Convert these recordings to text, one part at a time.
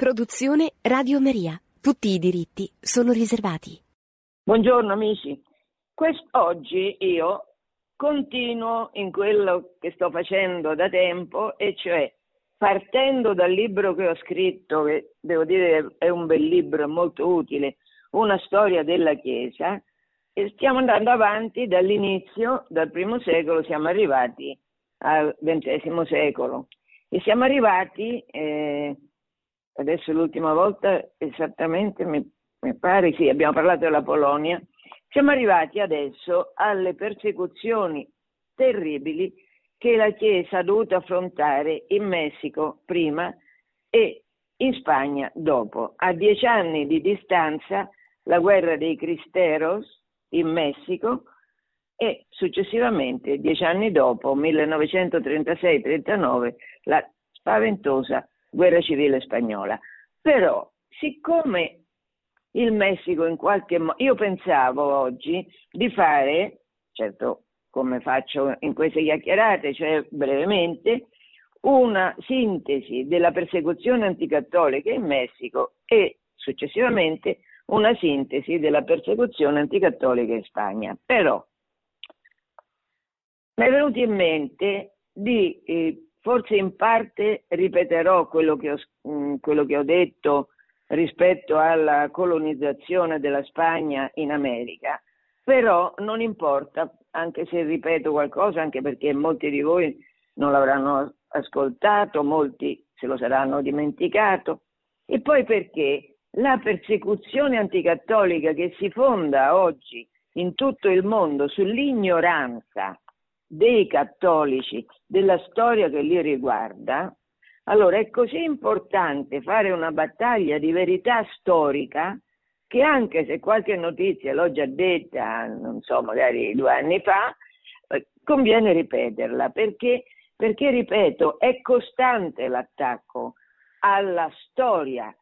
Produzione Radio Maria. Tutti i diritti sono riservati. Buongiorno amici. Quest'oggi io continuo in quello che sto facendo da tempo e cioè partendo dal libro che ho scritto, che devo dire è un bel libro, molto utile, Una storia della Chiesa, e stiamo andando avanti dall'inizio, dal primo secolo, siamo arrivati al XX secolo e siamo arrivati eh, adesso l'ultima volta esattamente mi, mi pare, sì, abbiamo parlato della Polonia, siamo arrivati adesso alle persecuzioni terribili che la Chiesa ha dovuto affrontare in Messico prima e in Spagna dopo. A dieci anni di distanza la guerra dei Cristeros in Messico e successivamente, dieci anni dopo, 1936-39, la spaventosa guerra civile spagnola. Però, siccome il Messico in qualche modo, io pensavo oggi di fare, certo come faccio in queste chiacchierate, cioè brevemente, una sintesi della persecuzione anticattolica in Messico e successivamente una sintesi della persecuzione anticattolica in Spagna. Però mi è venuto in mente di eh, Forse in parte ripeterò quello che, ho, mm, quello che ho detto rispetto alla colonizzazione della Spagna in America, però non importa, anche se ripeto qualcosa, anche perché molti di voi non l'avranno ascoltato, molti se lo saranno dimenticato, e poi perché la persecuzione anticattolica che si fonda oggi in tutto il mondo sull'ignoranza dei cattolici, della storia che li riguarda, allora è così importante fare una battaglia di verità storica che anche se qualche notizia l'ho già detta, non so, magari due anni fa, eh, conviene ripeterla perché, perché ripeto, è costante l'attacco alla storia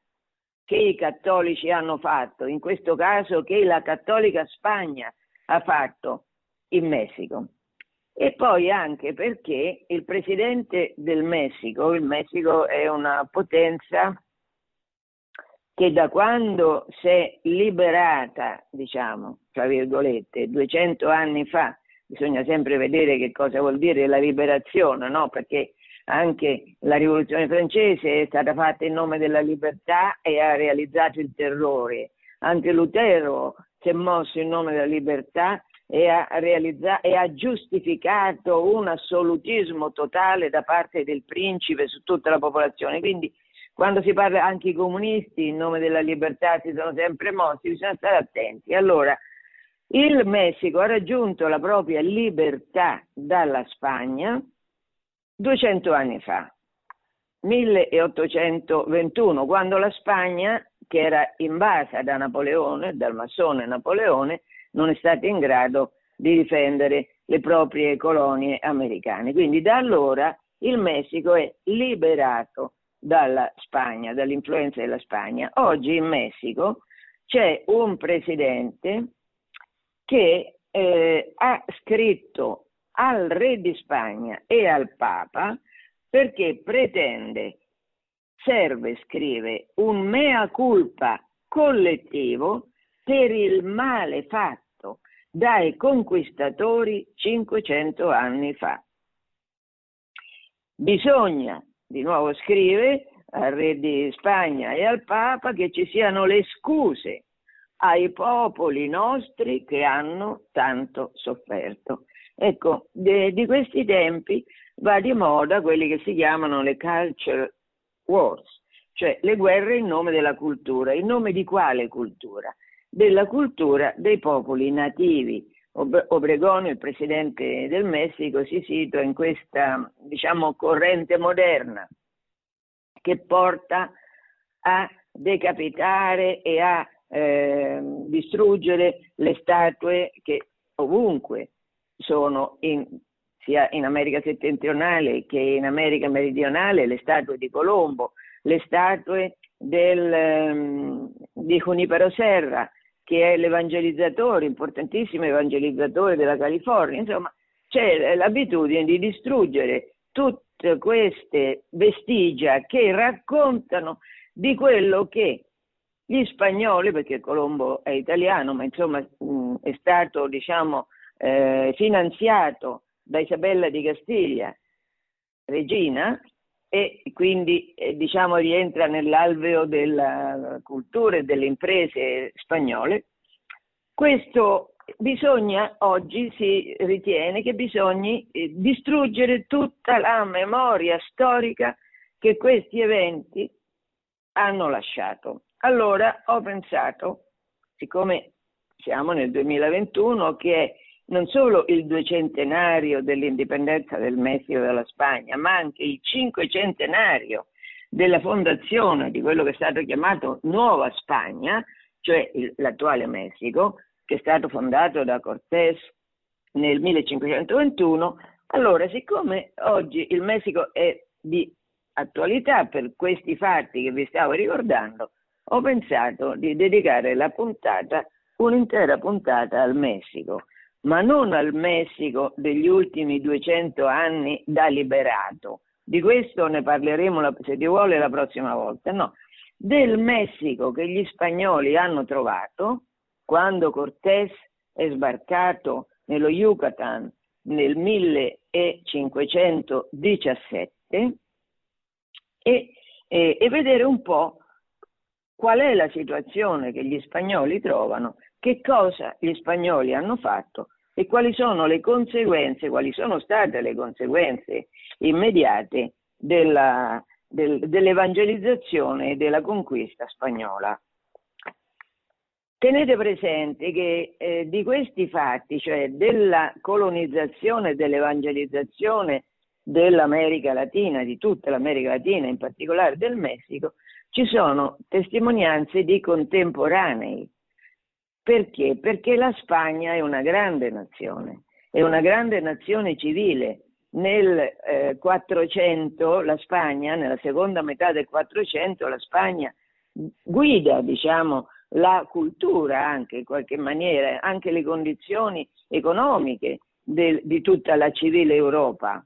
che i cattolici hanno fatto, in questo caso che la cattolica Spagna ha fatto in Messico e poi anche perché il presidente del Messico, il Messico è una potenza che da quando si è liberata, diciamo, tra virgolette, 200 anni fa, bisogna sempre vedere che cosa vuol dire la liberazione, no? Perché anche la rivoluzione francese è stata fatta in nome della libertà e ha realizzato il terrore. Anche Lutero si è mosso in nome della libertà e ha, realizza- e ha giustificato un assolutismo totale da parte del principe su tutta la popolazione. Quindi quando si parla anche i comunisti in nome della libertà si sono sempre mossi, bisogna stare attenti. Allora, il Messico ha raggiunto la propria libertà dalla Spagna 200 anni fa, 1821, quando la Spagna, che era invasa da Napoleone, dal massone Napoleone, non è stata in grado di difendere le proprie colonie americane. Quindi da allora il Messico è liberato dalla Spagna, dall'influenza della Spagna. Oggi in Messico c'è un presidente che eh, ha scritto al re di Spagna e al Papa perché pretende, serve, scrive, un mea culpa collettivo per il male fatto dai conquistatori 500 anni fa. Bisogna, di nuovo scrive al re di Spagna e al Papa, che ci siano le scuse ai popoli nostri che hanno tanto sofferto. Ecco, de, di questi tempi va di moda quelli che si chiamano le culture wars, cioè le guerre in nome della cultura. In nome di quale cultura? Della cultura dei popoli nativi. Obregón, il presidente del Messico, si situa in questa, diciamo, corrente moderna che porta a decapitare e a eh, distruggere le statue che ovunque sono in, sia in America settentrionale che in America meridionale, le statue di Colombo, le statue del, um, di Junipero Serra, che è l'evangelizzatore, importantissimo evangelizzatore della California, insomma c'è l'abitudine di distruggere tutte queste vestigia che raccontano di quello che gli spagnoli, perché Colombo è italiano, ma insomma mh, è stato diciamo, eh, finanziato da Isabella di Castiglia, regina, e quindi eh, diciamo, rientra nell'alveo della cultura e delle imprese spagnole. Questo bisogna, oggi si ritiene che bisogna eh, distruggere tutta la memoria storica che questi eventi hanno lasciato. Allora ho pensato, siccome siamo nel 2021, che è non solo il duecentenario dell'indipendenza del Messico della Spagna, ma anche il cinquecentenario della fondazione di quello che è stato chiamato Nuova Spagna, cioè l'attuale Messico, che è stato fondato da Cortés nel 1521, allora siccome oggi il Messico è di attualità per questi fatti che vi stavo ricordando, ho pensato di dedicare la puntata, un'intera puntata al Messico, ma non al Messico degli ultimi 200 anni da liberato. Di questo ne parleremo, se ti vuole, la prossima volta. No, del Messico che gli spagnoli hanno trovato quando Cortés è sbarcato nello Yucatan nel 1517 e, e, e vedere un po' qual è la situazione che gli spagnoli trovano, che cosa gli spagnoli hanno fatto e quali sono le conseguenze, quali sono state le conseguenze immediate della, del, dell'evangelizzazione e della conquista spagnola. Tenete presente che eh, di questi fatti, cioè della colonizzazione e dell'evangelizzazione dell'America Latina, di tutta l'America Latina, in particolare del Messico, ci sono testimonianze di contemporanei. Perché? Perché la Spagna è una grande nazione, è una grande nazione civile. Nel eh, 400 la Spagna, nella seconda metà del 400, la Spagna guida, diciamo, la cultura anche in qualche maniera, anche le condizioni economiche del, di tutta la civile Europa.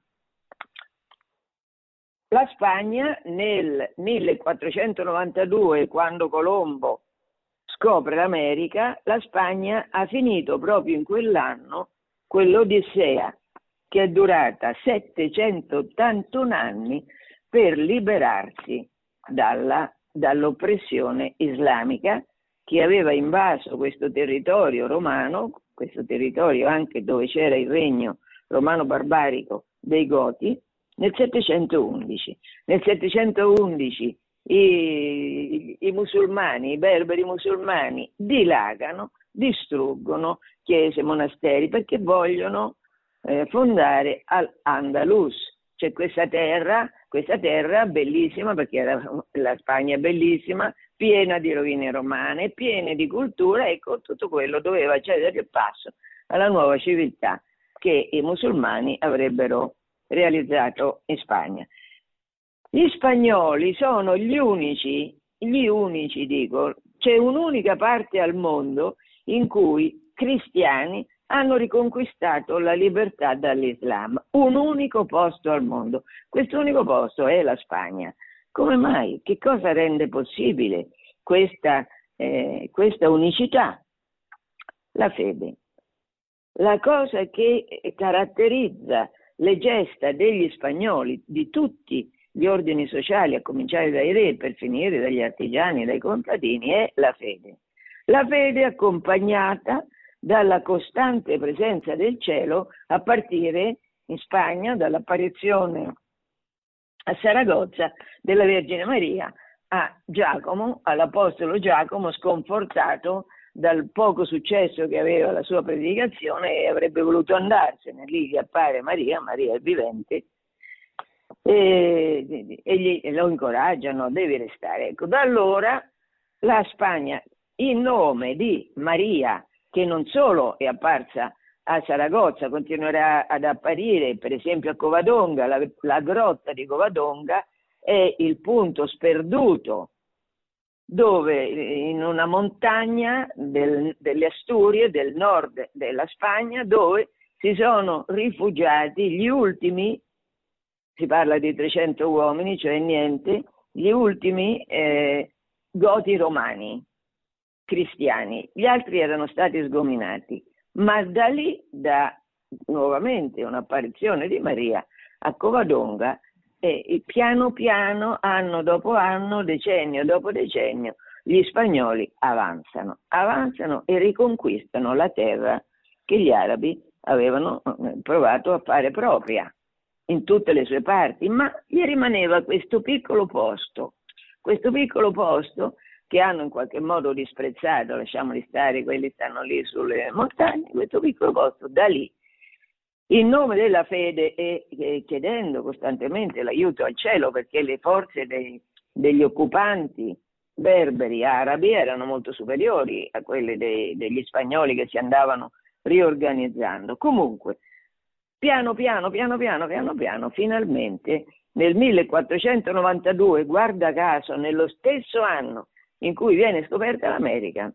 La Spagna nel 1492, quando Colombo scopre l'America, la Spagna ha finito proprio in quell'anno quell'Odissea che è durata 781 anni per liberarsi dalla, dall'oppressione islamica che aveva invaso questo territorio romano, questo territorio anche dove c'era il regno romano barbarico dei Goti, nel 711. Nel 711 i, i musulmani, i berberi musulmani dilagano, distruggono chiese, monasteri perché vogliono eh, fondare Al-Andalus, cioè questa terra, questa terra bellissima perché era, la Spagna è bellissima, piena di rovine romane, piena di cultura, ecco tutto quello doveva cedere il passo alla nuova civiltà che i musulmani avrebbero realizzato in Spagna. Gli spagnoli sono gli unici, gli unici dico, c'è un'unica parte al mondo in cui cristiani hanno riconquistato la libertà dall'Islam, un unico posto al mondo. Questo unico posto è la Spagna. Come mai? Che cosa rende possibile questa, eh, questa unicità? La fede. La cosa che caratterizza le gesta degli spagnoli, di tutti gli ordini sociali, a cominciare dai re per finire dagli artigiani dai contadini, è la fede. La fede accompagnata dalla costante presenza del cielo a partire in Spagna dall'apparizione a Saragozza della Vergine Maria a Giacomo, all'Apostolo Giacomo sconfortato dal poco successo che aveva la sua predicazione e avrebbe voluto andarsene. Lì gli appare Maria, Maria è vivente, e, e gli, lo incoraggiano, devi restare. Ecco, da allora la Spagna, in nome di Maria, che non solo è apparsa a Saragozza, continuerà ad apparire per esempio a Covadonga, la, la grotta di Covadonga è il punto sperduto dove in una montagna del, delle Asturie, del nord della Spagna, dove si sono rifugiati gli ultimi, si parla di 300 uomini, cioè niente, gli ultimi eh, goti romani, cristiani, gli altri erano stati sgominati, ma da lì, da nuovamente un'apparizione di Maria a Covadonga, e piano piano, anno dopo anno, decennio dopo decennio, gli spagnoli avanzano, avanzano e riconquistano la terra che gli arabi avevano eh, provato a fare propria in tutte le sue parti, ma gli rimaneva questo piccolo posto, questo piccolo posto che hanno in qualche modo disprezzato, lasciamoli stare, quelli stanno lì sulle montagne, questo piccolo posto da lì, in nome della fede e, e chiedendo costantemente l'aiuto al cielo perché le forze dei, degli occupanti berberi arabi erano molto superiori a quelle dei, degli spagnoli che si andavano riorganizzando. Comunque, piano piano, piano piano, piano piano, finalmente nel 1492, guarda caso, nello stesso anno in cui viene scoperta l'America,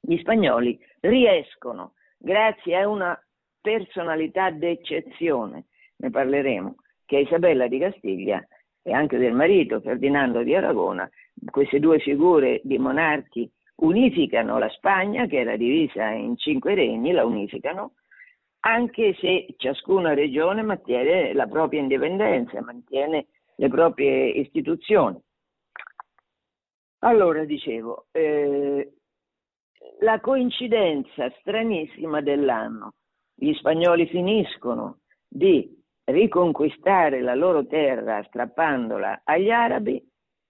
gli spagnoli riescono, grazie a una personalità d'eccezione, ne parleremo, che è Isabella di Castiglia e anche del marito Ferdinando di Aragona, queste due figure di monarchi unificano la Spagna, che era divisa in cinque regni, la unificano, anche se ciascuna regione mantiene la propria indipendenza, mantiene le proprie istituzioni. Allora, dicevo, eh, la coincidenza stranissima dell'anno, gli spagnoli finiscono di riconquistare la loro terra strappandola agli arabi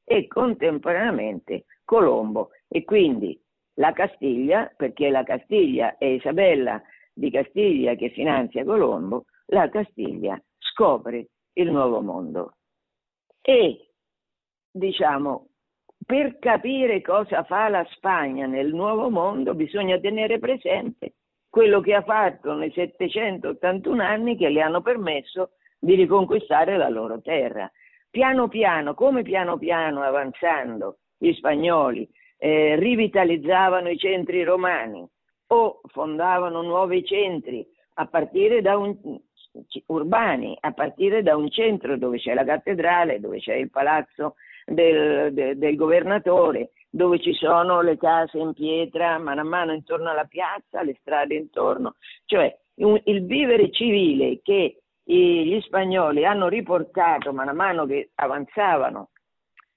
e contemporaneamente Colombo e quindi la Castiglia, perché la Castiglia è Isabella di Castiglia che finanzia Colombo, la Castiglia scopre il nuovo mondo. E diciamo, per capire cosa fa la Spagna nel nuovo mondo bisogna tenere presente quello che ha fatto nei 781 anni che le hanno permesso di riconquistare la loro terra. Piano piano, come piano piano avanzando, gli spagnoli eh, rivitalizzavano i centri romani o fondavano nuovi centri a partire da un, urbani, a partire da un centro dove c'è la cattedrale, dove c'è il palazzo del, de, del governatore, dove ci sono le case in pietra mano a mano intorno alla piazza, le strade intorno, cioè un, il vivere civile che gli spagnoli hanno riportato man mano che avanzavano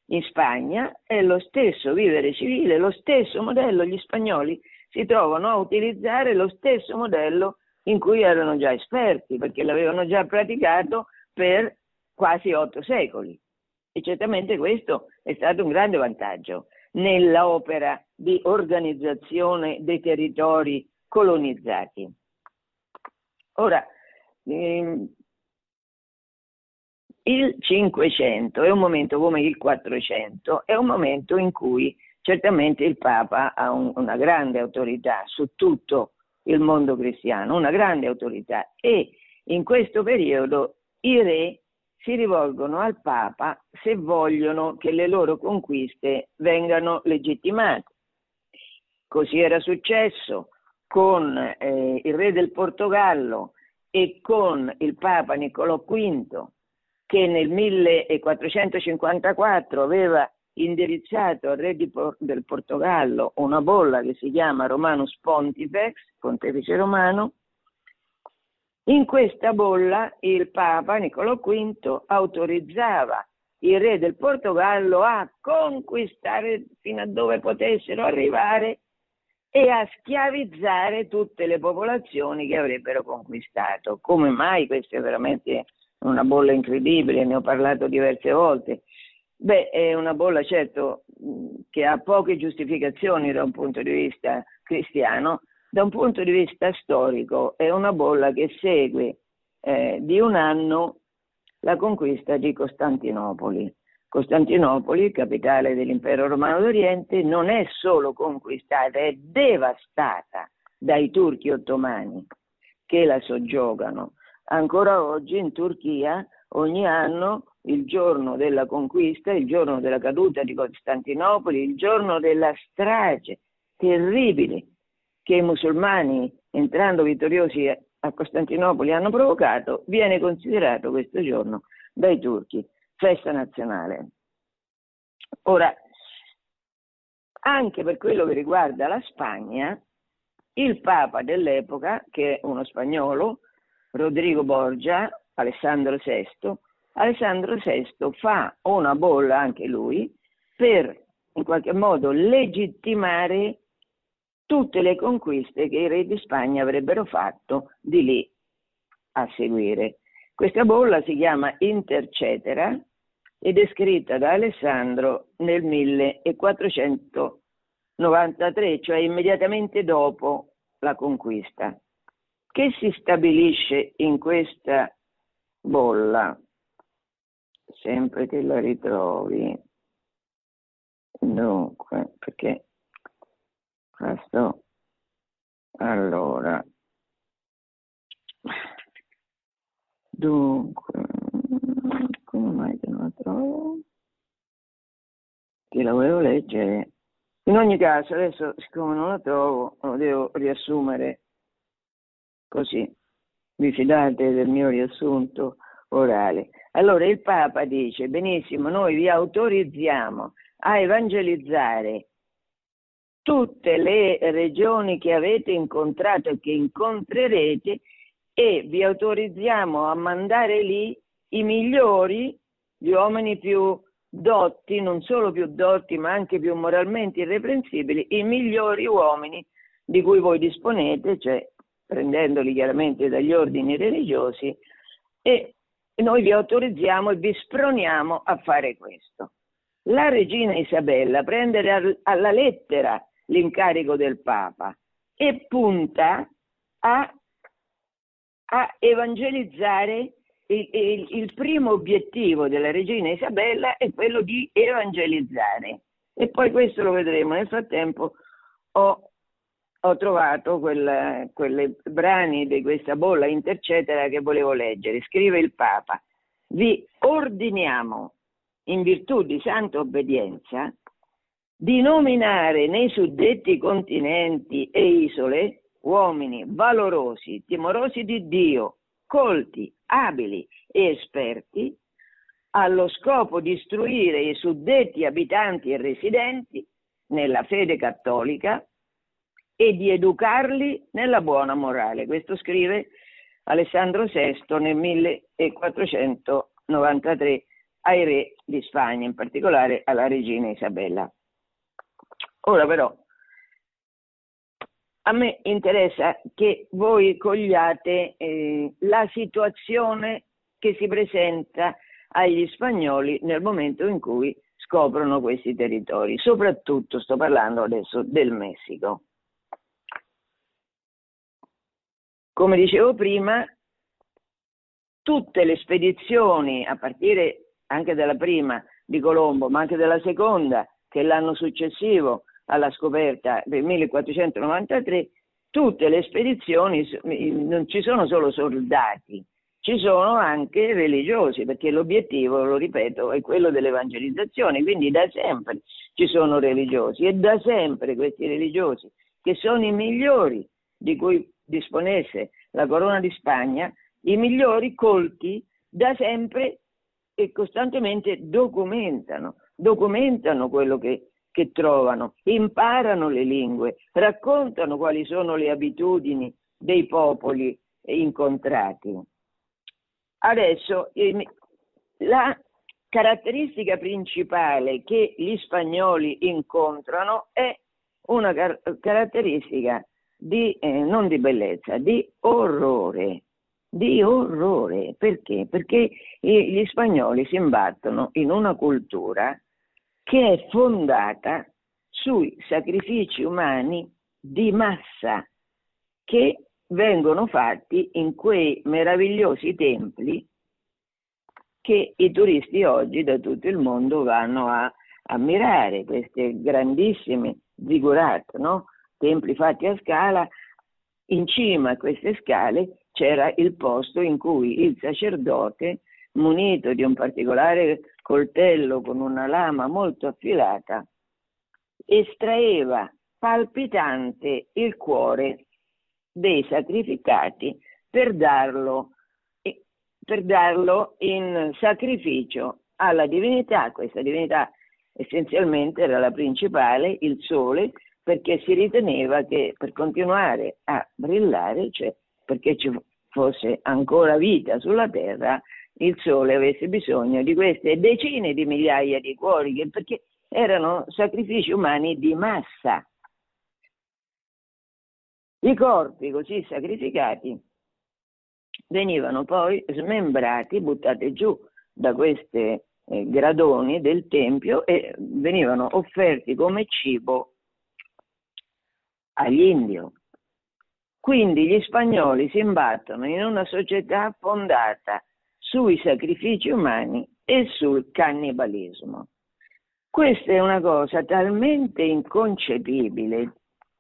in Spagna è lo stesso vivere civile, lo stesso modello, gli spagnoli si trovano a utilizzare lo stesso modello in cui erano già esperti, perché l'avevano già praticato per quasi otto secoli. E certamente questo è stato un grande vantaggio nell'opera di organizzazione dei territori colonizzati. Ora, ehm, il 500 è un momento come il 400, è un momento in cui certamente il Papa ha un, una grande autorità su tutto il mondo cristiano, una grande autorità e in questo periodo i re si rivolgono al Papa se vogliono che le loro conquiste vengano legittimate. Così era successo con eh, il re del Portogallo e con il Papa Niccolò V che nel 1454 aveva indirizzato al re del Portogallo una bolla che si chiama Romanus Pontifex, pontefice romano. In questa bolla il Papa Niccolò V autorizzava il re del Portogallo a conquistare fino a dove potessero arrivare e a schiavizzare tutte le popolazioni che avrebbero conquistato. Come mai questo è veramente una bolla incredibile, ne ho parlato diverse volte. Beh, è una bolla certo che ha poche giustificazioni da un punto di vista cristiano, da un punto di vista storico è una bolla che segue eh, di un anno la conquista di Costantinopoli. Costantinopoli, capitale dell'impero romano d'Oriente, non è solo conquistata, è devastata dai turchi ottomani che la soggiogano ancora oggi in Turchia ogni anno il giorno della conquista, il giorno della caduta di Costantinopoli, il giorno della strage terribile che i musulmani entrando vittoriosi a Costantinopoli hanno provocato, viene considerato questo giorno dai turchi festa nazionale. Ora, anche per quello che riguarda la Spagna, il Papa dell'epoca, che è uno spagnolo, Rodrigo Borgia, Alessandro VI, Alessandro VI fa una bolla anche lui per in qualche modo legittimare tutte le conquiste che i re di Spagna avrebbero fatto di lì a seguire. Questa bolla si chiama Intercetera ed è scritta da Alessandro nel 1493, cioè immediatamente dopo la conquista. Che si stabilisce in questa bolla? Sempre che la ritrovi. Dunque, perché questo allora dunque come mai che non la trovo? Che la volevo leggere. In ogni caso, adesso siccome non la trovo, lo devo riassumere così. Vi fidate del mio riassunto orale. Allora il Papa dice, benissimo, noi vi autorizziamo a evangelizzare tutte le regioni che avete incontrato e che incontrerete e vi autorizziamo a mandare lì i migliori, gli uomini più dotti, non solo più dotti ma anche più moralmente irreprensibili, i migliori uomini di cui voi disponete, cioè prendendoli chiaramente dagli ordini religiosi, e noi vi autorizziamo e vi sproniamo a fare questo. La regina Isabella prende alla lettera l'incarico del Papa e punta a, a evangelizzare il, il, il, primo obiettivo della regina Isabella è quello di evangelizzare e poi questo lo vedremo. Nel frattempo ho, ho trovato quel, quelle brani di questa bolla intercetera che volevo leggere. Scrive il Papa, vi ordiniamo in virtù di santa obbedienza di nominare nei suddetti continenti e isole uomini valorosi, timorosi di Dio, colti, abili e esperti, allo scopo di istruire i suddetti abitanti e residenti nella fede cattolica e di educarli nella buona morale. Questo scrive Alessandro VI nel 1493 ai re di Spagna, in particolare alla regina Isabella. Ora però a me interessa che voi cogliate eh, la situazione che si presenta agli spagnoli nel momento in cui scoprono questi territori, soprattutto sto parlando adesso del Messico. Come dicevo prima, tutte le spedizioni, a partire anche dalla prima di Colombo, ma anche della seconda, che è l'anno successivo, alla scoperta del 1493, tutte le spedizioni non ci sono solo soldati, ci sono anche religiosi, perché l'obiettivo, lo ripeto, è quello dell'evangelizzazione, quindi da sempre ci sono religiosi e da sempre questi religiosi, che sono i migliori di cui disponesse la corona di Spagna, i migliori colti da sempre e costantemente documentano, documentano quello che che trovano, imparano le lingue, raccontano quali sono le abitudini dei popoli incontrati. Adesso la caratteristica principale che gli spagnoli incontrano è una car- caratteristica di, eh, non di bellezza, di orrore. Di orrore. Perché? Perché gli spagnoli si imbattono in una cultura che è fondata sui sacrifici umani di massa che vengono fatti in quei meravigliosi templi che i turisti oggi da tutto il mondo vanno a ammirare, queste grandissime zigurat, no? Templi fatti a scala. In cima a queste scale c'era il posto in cui il sacerdote, munito di un particolare coltello con una lama molto affilata, estraeva palpitante il cuore dei sacrificati per darlo, per darlo in sacrificio alla divinità, questa divinità essenzialmente era la principale, il Sole, perché si riteneva che per continuare a brillare, cioè perché ci fosse ancora vita sulla Terra, il Sole avesse bisogno di queste decine di migliaia di cuori, perché erano sacrifici umani di massa. I corpi così sacrificati venivano poi smembrati, buttati giù da questi eh, gradoni del Tempio e venivano offerti come cibo agli indio. Quindi gli spagnoli si imbattono in una società fondata sui sacrifici umani e sul cannibalismo. Questa è una cosa talmente inconcepibile,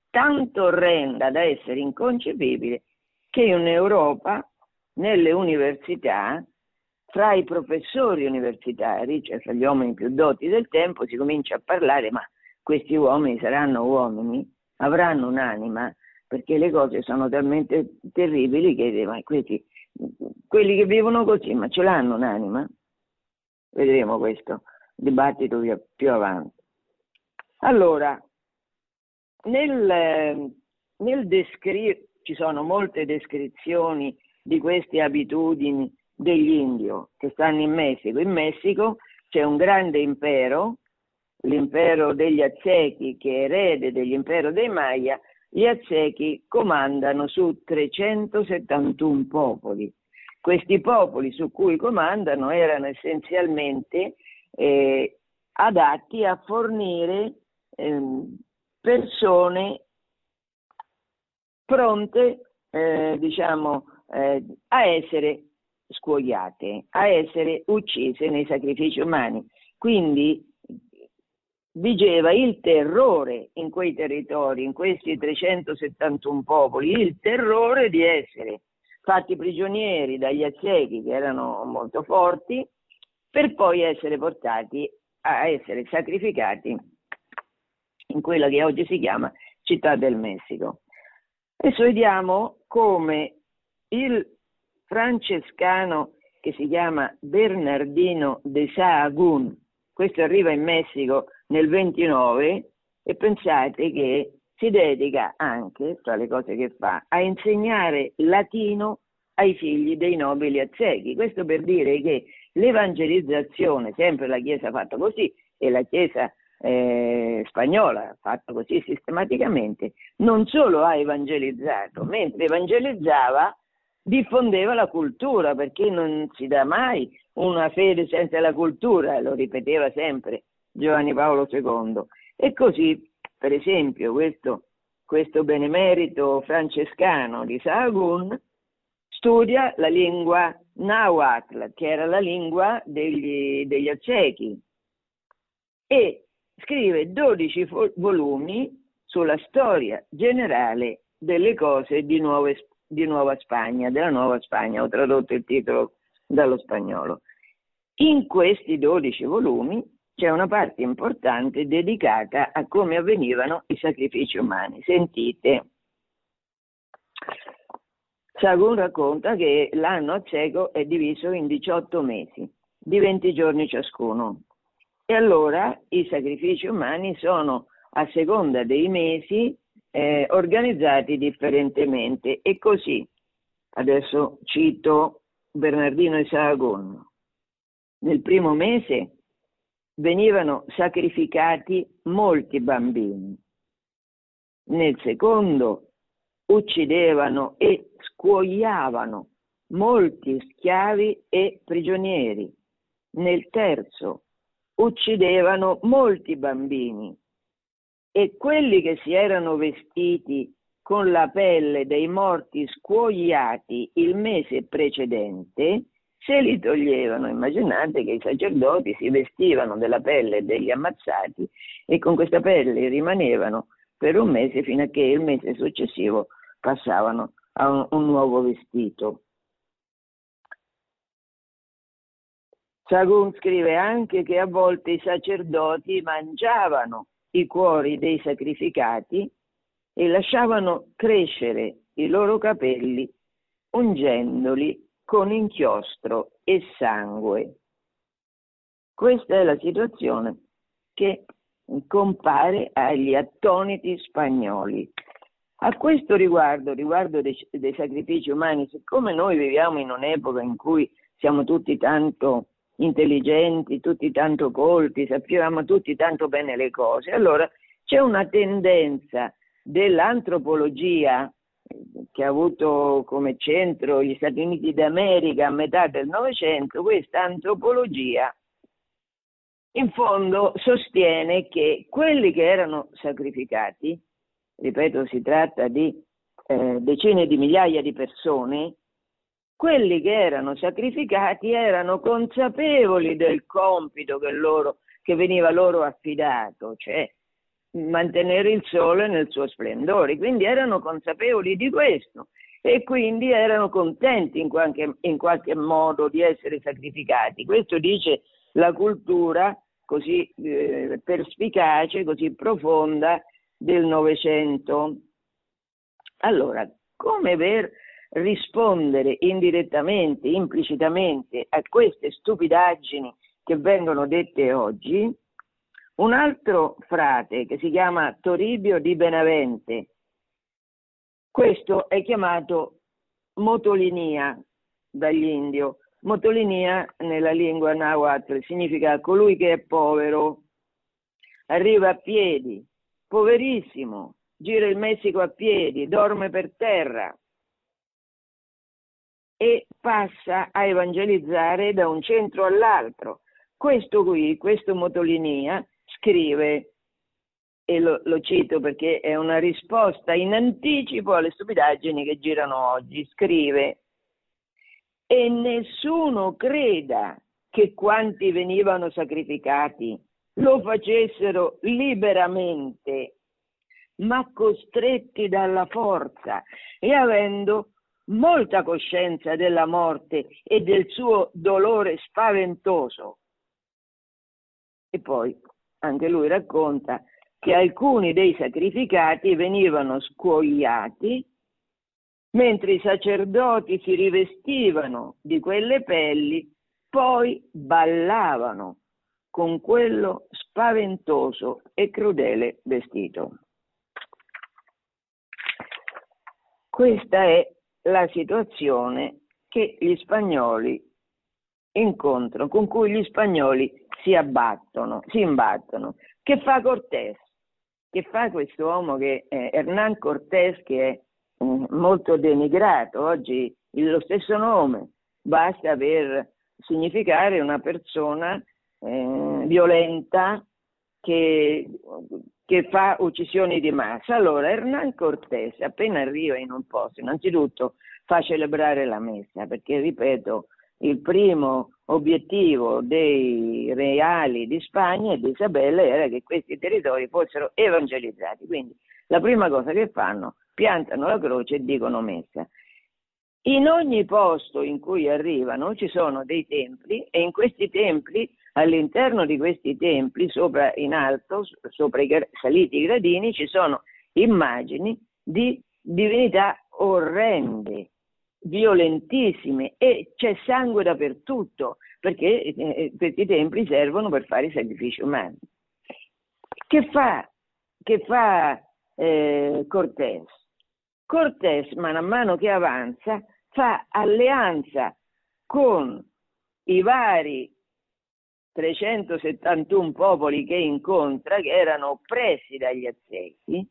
tanto orrenda da essere inconcepibile, che in Europa, nelle università, fra i professori universitari, cioè fra gli uomini più doti del tempo, si comincia a parlare, ma questi uomini saranno uomini, avranno un'anima, perché le cose sono talmente terribili che ma questi, quelli che vivono così, ma ce l'hanno un'anima? Vedremo questo dibattito più avanti. Allora, nel, nel descrivere, ci sono molte descrizioni di queste abitudini degli indio che stanno in Messico. In Messico c'è un grande impero, l'impero degli Aztechi, che è erede dell'impero dei Maya. Gli Aztechi comandano su 371 popoli. Questi popoli su cui comandano erano essenzialmente eh, adatti a fornire eh, persone pronte eh, diciamo, eh, a essere scuoiate, a essere uccise nei sacrifici umani. Quindi vigeva il terrore in quei territori, in questi 371 popoli, il terrore di essere fatti prigionieri dagli aztechi che erano molto forti per poi essere portati a essere sacrificati in quella che oggi si chiama Città del Messico. Adesso vediamo come il francescano che si chiama Bernardino de Sahagún, questo arriva in Messico nel 29 e pensate che si dedica anche, tra le cose che fa, a insegnare latino ai figli dei nobili aztechi. Questo per dire che l'evangelizzazione, sempre la Chiesa ha fatto così e la Chiesa eh, spagnola ha fatto così sistematicamente, non solo ha evangelizzato, mentre evangelizzava diffondeva la cultura, perché non si dà mai una fede senza la cultura, lo ripeteva sempre Giovanni Paolo II. E così, per esempio, questo, questo benemerito francescano di Sahagún studia la lingua Nahuatl, che era la lingua degli, degli Aztechi, e scrive 12 volumi sulla storia generale delle cose di, Nuove, di Nuova Spagna, della Nuova Spagna, ho tradotto il titolo dallo spagnolo. In questi 12 volumi c'è una parte importante dedicata a come avvenivano i sacrifici umani. Sentite, Sagun racconta che l'anno cieco è diviso in 18 mesi, di 20 giorni ciascuno. E allora i sacrifici umani sono a seconda dei mesi eh, organizzati differentemente. E così, adesso cito Bernardino e Sahagún, nel primo mese venivano sacrificati molti bambini, nel secondo uccidevano e scuoiavano molti schiavi e prigionieri. Nel terzo uccidevano molti bambini e quelli che si erano vestiti con la pelle dei morti scuoiati il mese precedente, se li toglievano. Immaginate che i sacerdoti si vestivano della pelle degli ammazzati e con questa pelle rimanevano per un mese fino a che il mese successivo passavano a un, un nuovo vestito. Sagun scrive anche che a volte i sacerdoti mangiavano i cuori dei sacrificati e lasciavano crescere i loro capelli ungendoli con inchiostro e sangue. Questa è la situazione che compare agli attoniti spagnoli. A questo riguardo, riguardo dei, dei sacrifici umani, siccome noi viviamo in un'epoca in cui siamo tutti tanto intelligenti, tutti tanto colti, sappiamo tutti tanto bene le cose, allora c'è una tendenza dell'antropologia che ha avuto come centro gli Stati Uniti d'America a metà del Novecento, questa antropologia in fondo sostiene che quelli che erano sacrificati, ripeto si tratta di eh, decine di migliaia di persone, quelli che erano sacrificati erano consapevoli del compito che, loro, che veniva loro affidato, cioè mantenere il sole nel suo splendore, quindi erano consapevoli di questo e quindi erano contenti in qualche, in qualche modo di essere sacrificati. Questo dice la cultura così eh, perspicace, così profonda del Novecento. Allora, come per rispondere indirettamente, implicitamente a queste stupidaggini che vengono dette oggi, un altro frate che si chiama Toribio di Benavente, questo è chiamato Motolinia dagli indio. Motolinia nella lingua nahuatl significa colui che è povero, arriva a piedi, poverissimo, gira il Messico a piedi, dorme per terra e passa a evangelizzare da un centro all'altro. Questo qui, questo Motolinia, scrive, e lo, lo, cito perché è una risposta in anticipo alle stupidaggini che girano oggi, scrive, e nessuno creda che quanti venivano sacrificati lo facessero liberamente, ma costretti dalla forza e avendo molta coscienza della morte e del suo dolore spaventoso. E poi anche lui racconta che alcuni dei sacrificati venivano scuoiati mentre i sacerdoti si rivestivano di quelle pelli, poi ballavano con quello spaventoso e crudele vestito. Questa è la situazione che gli spagnoli incontrano, con cui gli spagnoli si abbattono, si imbattono. Che fa Cortés? Che fa questo uomo che è Hernán Cortés che è mm, molto denigrato, oggi lo stesso nome basta per significare una persona eh, violenta che, che, fa uccisioni di massa. Allora Hernán Cortés appena arriva in un posto, innanzitutto fa celebrare la messa, perché ripeto, il primo obiettivo dei reali di Spagna e di Isabella era che questi territori fossero evangelizzati. Quindi la prima cosa che fanno, piantano la croce e dicono messa. In ogni posto in cui arrivano ci sono dei templi e in questi templi, all'interno di questi templi, sopra in alto, sopra i saliti i gradini, ci sono immagini di divinità orrende, violentissime e c'è sangue dappertutto perché eh, eh, questi templi servono per fare i sacrifici umani. Che fa, che fa eh, Cortés? Cortés, man mano che avanza, fa alleanza con i vari 371 popoli che incontra, che erano oppressi dagli Aztechi,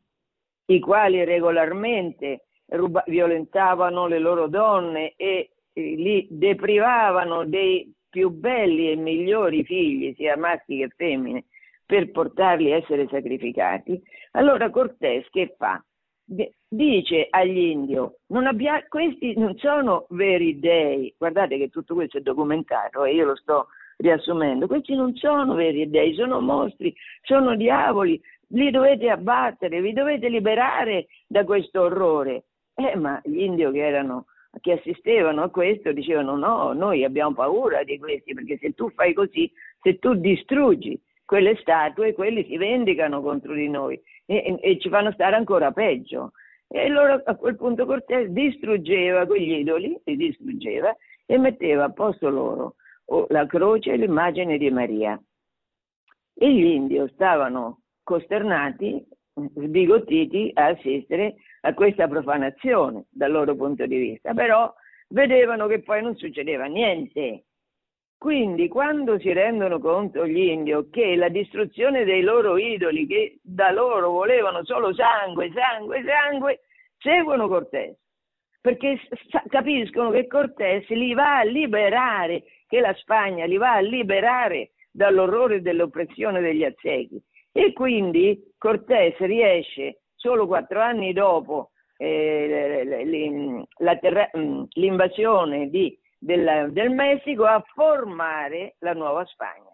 i quali regolarmente ruba- violentavano le loro donne e li deprivavano dei più belli e migliori figli, sia maschi che femmine, per portarli a essere sacrificati, allora Cortés che fa? Dice agli indio, non abbia- questi non sono veri dei, guardate che tutto questo è documentato e io lo sto riassumendo, questi non sono veri dei, sono mostri, sono diavoli, li dovete abbattere, vi dovete liberare da questo orrore. Eh, ma gli indio che, erano, che assistevano a questo dicevano no, noi abbiamo paura di questi perché se tu fai così, se tu distruggi quelle statue, quelli si vendicano contro di noi e, e, e ci fanno stare ancora peggio. E allora a quel punto Cortés distruggeva quegli idoli, li distruggeva e metteva a posto loro la croce e l'immagine di Maria. e gli indios stavano costernati, sbigottiti a assistere a questa profanazione dal loro punto di vista, però vedevano che poi non succedeva niente. Quindi quando si rendono conto gli indios che la distruzione dei loro idoli, che da loro volevano solo sangue, sangue, sangue, seguono Cortés, perché capiscono che Cortés li va a liberare, che la Spagna li va a liberare dall'orrore dell'oppressione degli aztechi. E quindi Cortés riesce solo quattro anni dopo eh, mm, l'invasione di, del, del Messico a formare la nuova Spagna.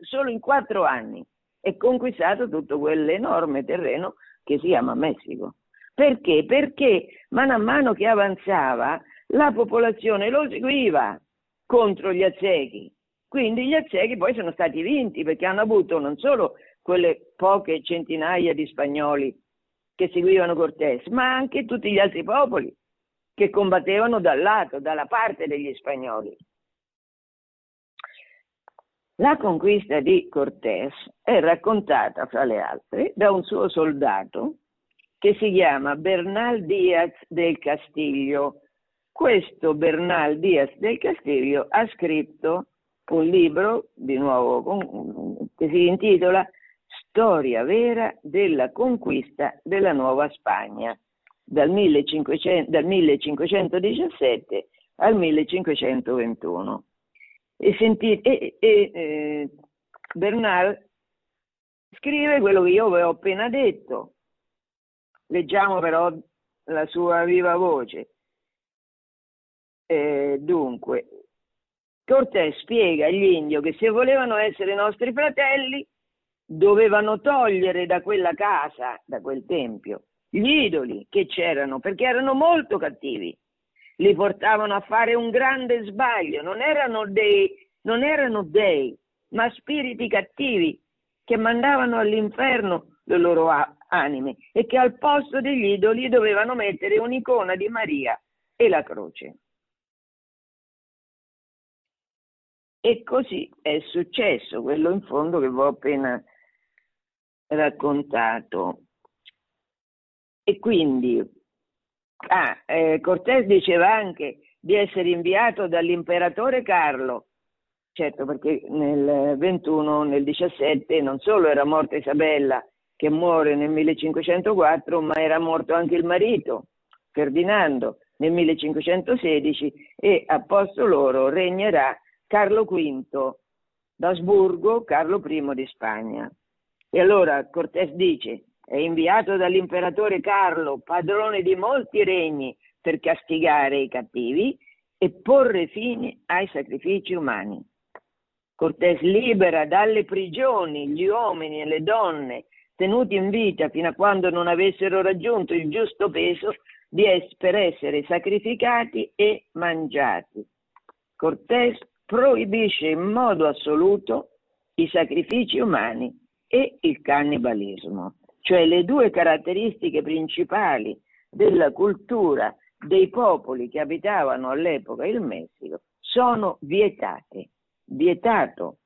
Solo in quattro anni e conquistato tutto quell'enorme terreno che si chiama Messico. Perché? Perché mano a mano che avanzava la popolazione lo seguiva contro gli aztechi. Quindi gli aztechi poi sono stati vinti perché hanno avuto non solo quelle poche centinaia di spagnoli che seguivano Cortés, ma anche tutti gli altri popoli che combattevano dal lato, dalla parte degli spagnoli. La conquista di Cortés è raccontata, fra le altre, da un suo soldato che si chiama Bernal Díaz del Castillo. Questo Bernal Díaz del Castillo ha scritto un libro, di nuovo, che si intitola Storia vera della conquista della Nuova Spagna, dal, 1500, dal 1517 al 1521. E, sentite, e, e eh, Bernal scrive quello che io vi ho appena detto, Leggiamo però la sua viva voce. Eh, dunque, Cortés spiega agli indio che se volevano essere nostri fratelli dovevano togliere da quella casa, da quel tempio, gli idoli che c'erano, perché erano molto cattivi. Li portavano a fare un grande sbaglio, non erano dei, non erano dei ma spiriti cattivi che mandavano all'inferno le loro anime e che al posto degli idoli dovevano mettere un'icona di Maria e la croce. E così è successo, quello in fondo che vi ho appena raccontato. E quindi ah, eh, Cortés diceva anche di essere inviato dall'imperatore Carlo, certo perché nel 21, nel 17 non solo era morta Isabella, che muore nel 1504, ma era morto anche il marito, Ferdinando, nel 1516 e a posto loro regnerà Carlo V d'Asburgo, Carlo I di Spagna. E allora Cortés dice, è inviato dall'imperatore Carlo, padrone di molti regni, per castigare i cattivi e porre fine ai sacrifici umani. Cortés libera dalle prigioni gli uomini e le donne tenuti in vita fino a quando non avessero raggiunto il giusto peso es- per essere sacrificati e mangiati. Cortés proibisce in modo assoluto i sacrifici umani e il cannibalismo, cioè le due caratteristiche principali della cultura dei popoli che abitavano all'epoca il Messico sono vietate. Vietato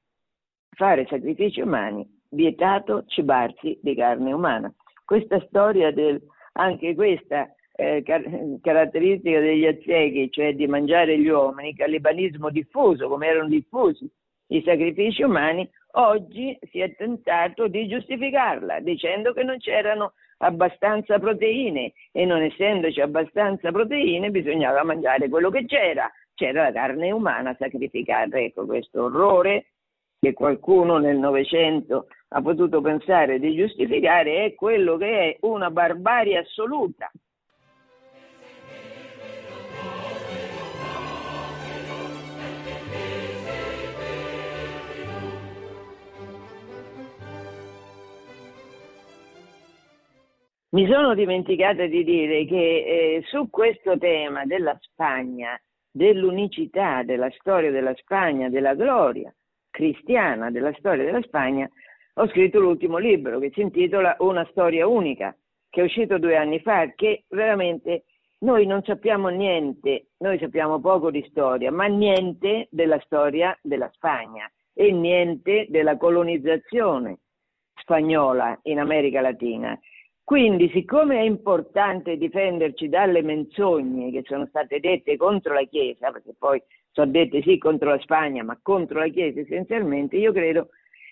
fare sacrifici umani vietato cibarsi di carne umana. Questa storia del, anche questa eh, car- caratteristica degli aztechi, cioè di mangiare gli uomini, cannibalismo diffuso, come erano diffusi i sacrifici umani, oggi si è tentato di giustificarla dicendo che non c'erano abbastanza proteine e non essendoci abbastanza proteine bisognava mangiare quello che c'era, c'era la carne umana sacrificata. Ecco questo orrore che qualcuno nel Novecento ha potuto pensare di giustificare è quello che è una barbarie assoluta. Mi sono dimenticata di dire che eh, su questo tema della Spagna, dell'unicità della storia della Spagna, della gloria, cristiana della storia della Spagna, ho scritto l'ultimo libro che si intitola Una storia unica, che è uscito due anni fa, che veramente noi non sappiamo niente, noi sappiamo poco di storia, ma niente della storia della Spagna. e niente della colonizzazione spagnola in America Latina. Quindi, siccome è importante difenderci dalle menzogne che sono state dette contro la Chiesa, perché poi sono dette sì contro la Spagna, ma contro la Chiesa essenzialmente, io credo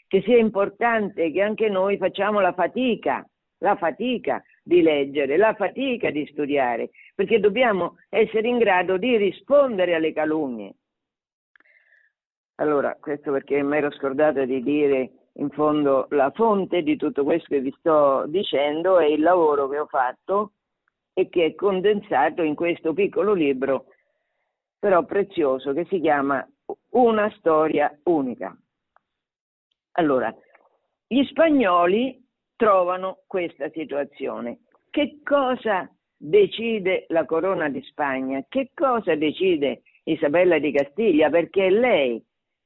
che sia importante che anche noi facciamo la fatica, la fatica di leggere, la fatica di studiare, perché dobbiamo essere in grado di rispondere alle calunnie. Allora, questo perché mi ero scordata di dire in fondo la fonte di tutto questo che vi sto dicendo è il lavoro che ho fatto e che è condensato in questo piccolo libro, però prezioso, che si chiama Una storia unica. Allora, gli spagnoli trovano questa situazione. Che cosa decide la corona di Spagna? Che cosa decide Isabella di Castiglia? Perché lei,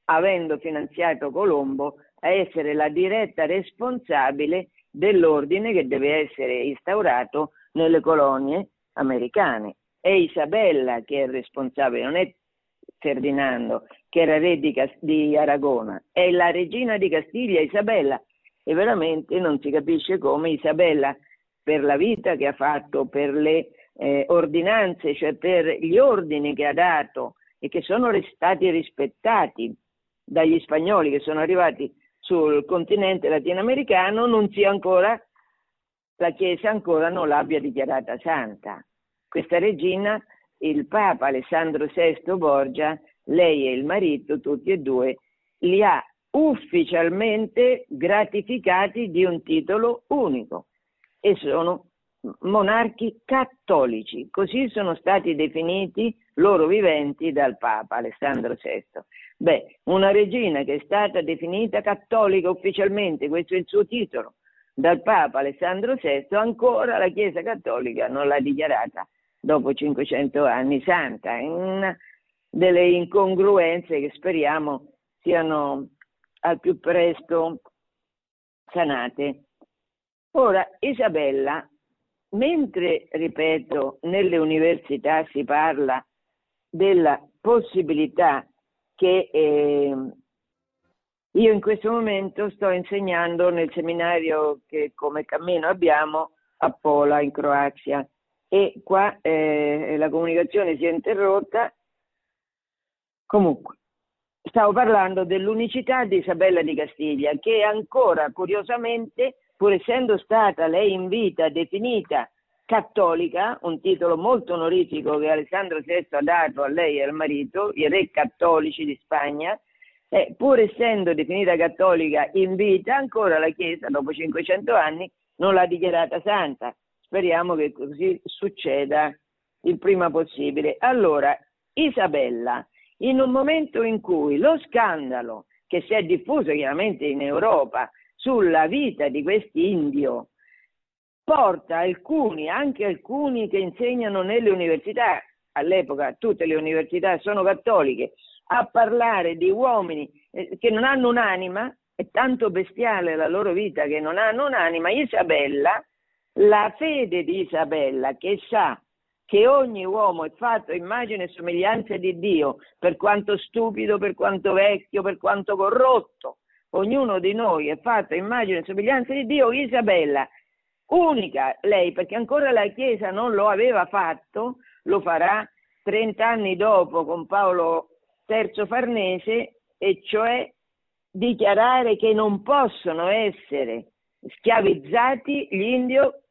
avendo finanziato Colombo, a essere la diretta responsabile dell'ordine che deve essere instaurato nelle colonie americane. È Isabella che è responsabile, non è Ferdinando, che era re di, di Aragona, è la regina di Castiglia, Isabella, e veramente non si capisce come Isabella, per la vita che ha fatto, per le eh, ordinanze, cioè per gli ordini che ha dato e che sono stati rispettati dagli spagnoli che sono arrivati sul continente latinoamericano non sia ancora, la Chiesa ancora non l'abbia dichiarata santa. Questa regina, il Papa Alessandro VI Borgia, lei e il marito, tutti e due, li ha ufficialmente gratificati di un titolo unico e sono monarchi cattolici, così sono stati definiti loro viventi dal Papa Alessandro VI. Beh, una regina che è stata definita cattolica ufficialmente, questo è il suo titolo, dal Papa Alessandro VI, ancora la Chiesa cattolica non l'ha dichiarata dopo 500 anni santa. È una delle incongruenze che speriamo siano al più presto sanate. Ora, Isabella, mentre, ripeto, nelle università si parla della possibilità che eh, io in questo momento sto insegnando nel seminario che come cammino abbiamo a Pola in Croazia e qua eh, la comunicazione si è interrotta. Comunque, stavo parlando dell'unicità di Isabella di Castiglia che ancora curiosamente, pur essendo stata lei in vita definita cattolica, un titolo molto onorifico che Alessandro VI ha dato a lei e al marito, i re cattolici di Spagna, eh, pur essendo definita cattolica in vita, ancora la Chiesa, dopo 500 anni, non l'ha dichiarata santa. Speriamo che così succeda il prima possibile. Allora, Isabella, in un momento in cui lo scandalo che si è diffuso chiaramente in Europa sulla vita di quest'indio porta alcuni, anche alcuni che insegnano nelle università, all'epoca tutte le università sono cattoliche, a parlare di uomini eh, che non hanno un'anima, è tanto bestiale la loro vita che non hanno un'anima, Isabella, la fede di Isabella che sa che ogni uomo è fatto immagine e somiglianza di Dio, per quanto stupido, per quanto vecchio, per quanto corrotto, ognuno di noi è fatto immagine e somiglianza di Dio, Isabella unica lei, perché ancora la Chiesa non lo aveva fatto, lo farà 30 anni dopo con Paolo III Farnese, e cioè dichiarare che non possono essere schiavizzati gli indio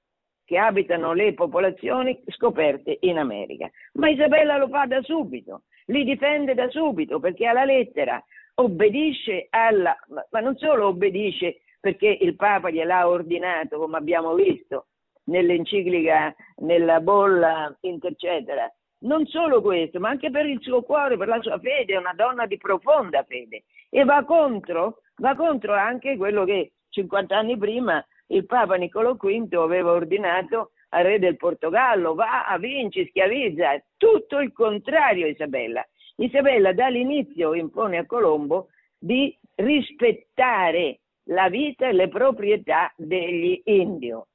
che abitano le popolazioni scoperte in America. Ma Isabella lo fa da subito, li difende da subito perché alla lettera obbedisce alla, ma non solo obbedisce perché il Papa gliel'ha ordinato, come abbiamo visto nell'enciclica, nella bolla, eccetera. Non solo questo, ma anche per il suo cuore, per la sua fede, è una donna di profonda fede e va contro, va contro anche quello che 50 anni prima il Papa Niccolò V aveva ordinato al re del Portogallo, va, vinci, schiavizza, tutto il contrario Isabella. Isabella dall'inizio impone a Colombo di rispettare la vita e le proprietà degli indio.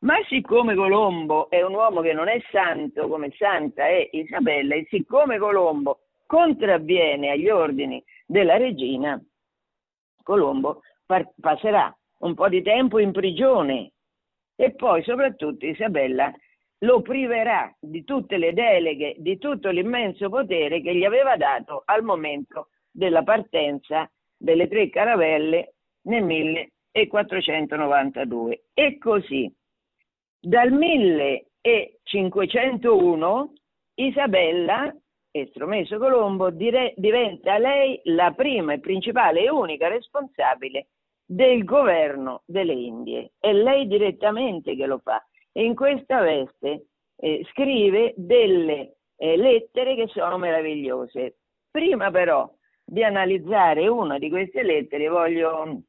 Ma siccome Colombo è un uomo che non è santo come santa è Isabella e siccome Colombo contravviene agli ordini della regina, Colombo par- passerà un po' di tempo in prigione e poi soprattutto Isabella lo priverà di tutte le deleghe, di tutto l'immenso potere che gli aveva dato al momento della partenza delle tre caravelle nel 1492. E così, dal 1501, Isabella Estromeso Colombo dire, diventa lei la prima e principale e unica responsabile del governo delle Indie. È lei direttamente che lo fa e in questa veste eh, scrive delle eh, lettere che sono meravigliose. Prima però di analizzare una di queste lettere voglio,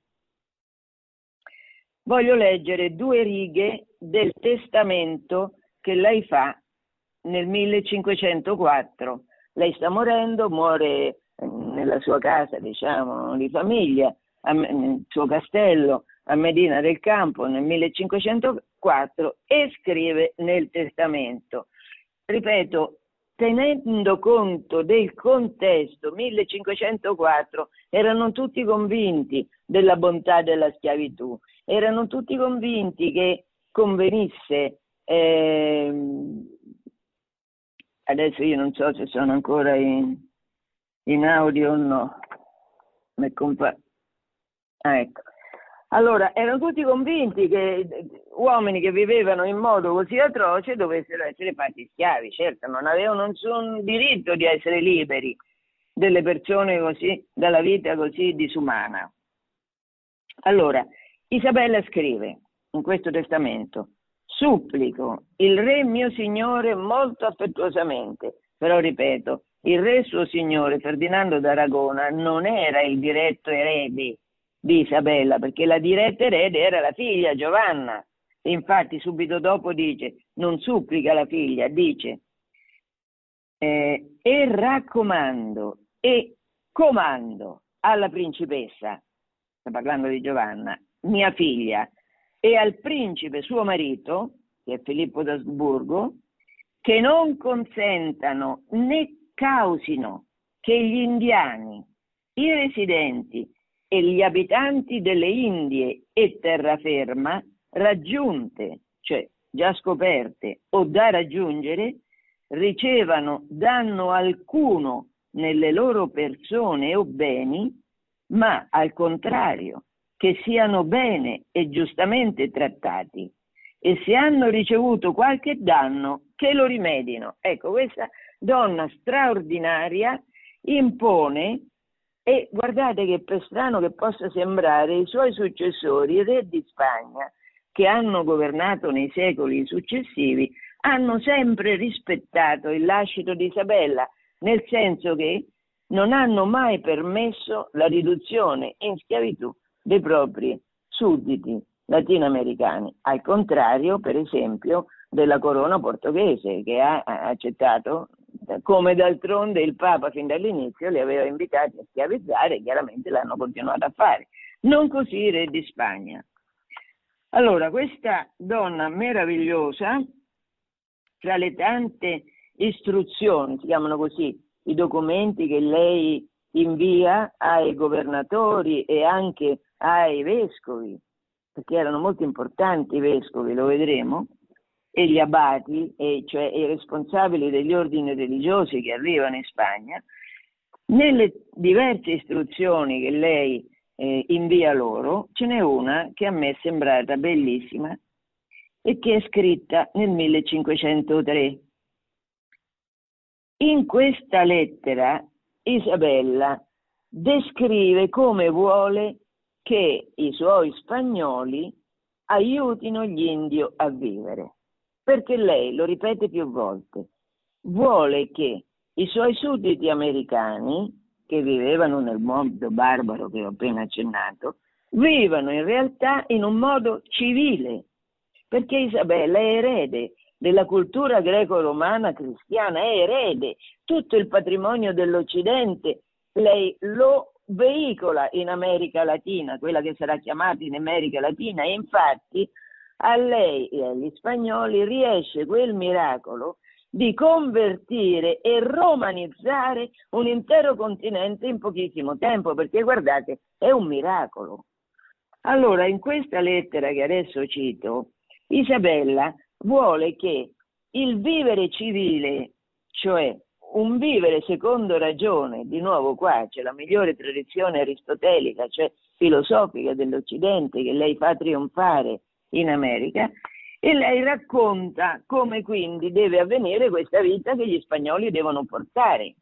voglio leggere due righe del testamento che lei fa nel 1504. Lei sta morendo, muore nella sua casa, diciamo, di famiglia, nel suo castello a Medina del Campo nel 1504 e scrive nel testamento. Ripeto, tenendo conto del contesto 1504 erano tutti convinti della bontà della schiavitù, erano tutti convinti che convenisse eh, adesso io non so se sono ancora in, in audio o no compa- ah, ecco. Allora, erano tutti convinti che uomini che vivevano in modo così atroce dovessero essere fatti schiavi, certo, non avevano nessun diritto di essere liberi delle persone così, dalla vita così disumana. Allora, Isabella scrive in questo testamento, supplico il re mio signore molto affettuosamente, però ripeto, il re suo signore Ferdinando d'Aragona non era il diretto erede di Isabella, perché la diretta erede era la figlia Giovanna. Infatti subito dopo dice, non supplica la figlia, dice, eh, e raccomando e comando alla principessa, sta parlando di Giovanna, mia figlia, e al principe suo marito, che è Filippo d'Asburgo, che non consentano né causino che gli indiani, i residenti e gli abitanti delle Indie e terraferma raggiunte, cioè già scoperte o da raggiungere, ricevano danno alcuno nelle loro persone o beni, ma al contrario, che siano bene e giustamente trattati e se hanno ricevuto qualche danno, che lo rimedino. Ecco, questa donna straordinaria impone e guardate che per strano che possa sembrare, i suoi successori, i re di Spagna, che hanno governato nei secoli successivi, hanno sempre rispettato il lascito di Isabella, nel senso che non hanno mai permesso la riduzione in schiavitù dei propri sudditi latinoamericani, al contrario, per esempio, della corona portoghese che ha accettato come d'altronde il Papa fin dall'inizio li aveva invitati a schiavizzare, chiaramente l'hanno continuato a fare. Non così i re di Spagna. Allora, questa donna meravigliosa, tra le tante istruzioni, si chiamano così, i documenti che lei invia ai governatori e anche ai vescovi, perché erano molto importanti i vescovi, lo vedremo, e gli abati, e cioè i responsabili degli ordini religiosi che arrivano in Spagna, nelle diverse istruzioni che lei eh, invia loro, ce n'è una che a me è sembrata bellissima e che è scritta nel 1503. In questa lettera Isabella descrive come vuole che i suoi spagnoli aiutino gli indio a vivere perché lei, lo ripete più volte, vuole che i suoi sudditi americani, che vivevano nel mondo barbaro che ho appena accennato, vivano in realtà in un modo civile, perché Isabella è erede della cultura greco-romana cristiana, è erede, tutto il patrimonio dell'Occidente, lei lo veicola in America Latina, quella che sarà chiamata in America Latina, e infatti a lei e agli spagnoli riesce quel miracolo di convertire e romanizzare un intero continente in pochissimo tempo, perché guardate, è un miracolo. Allora, in questa lettera che adesso cito, Isabella vuole che il vivere civile, cioè un vivere secondo ragione, di nuovo qua c'è la migliore tradizione aristotelica, cioè filosofica dell'Occidente che lei fa trionfare in America, e lei racconta come quindi deve avvenire questa vita che gli spagnoli devono portare.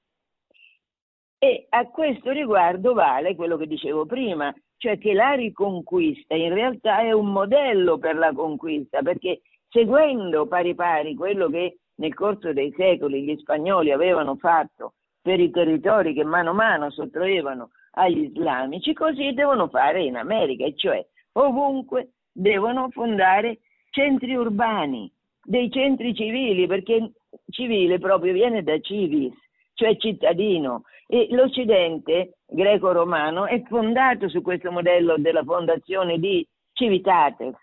E a questo riguardo vale quello che dicevo prima, cioè che la riconquista in realtà è un modello per la conquista, perché seguendo pari pari quello che nel corso dei secoli gli spagnoli avevano fatto per i territori che mano a mano sottraevano agli islamici, così devono fare in America, e cioè ovunque devono fondare centri urbani, dei centri civili, perché civile proprio viene da civis, cioè cittadino, e l'Occidente greco-romano è fondato su questo modello della fondazione di civitates,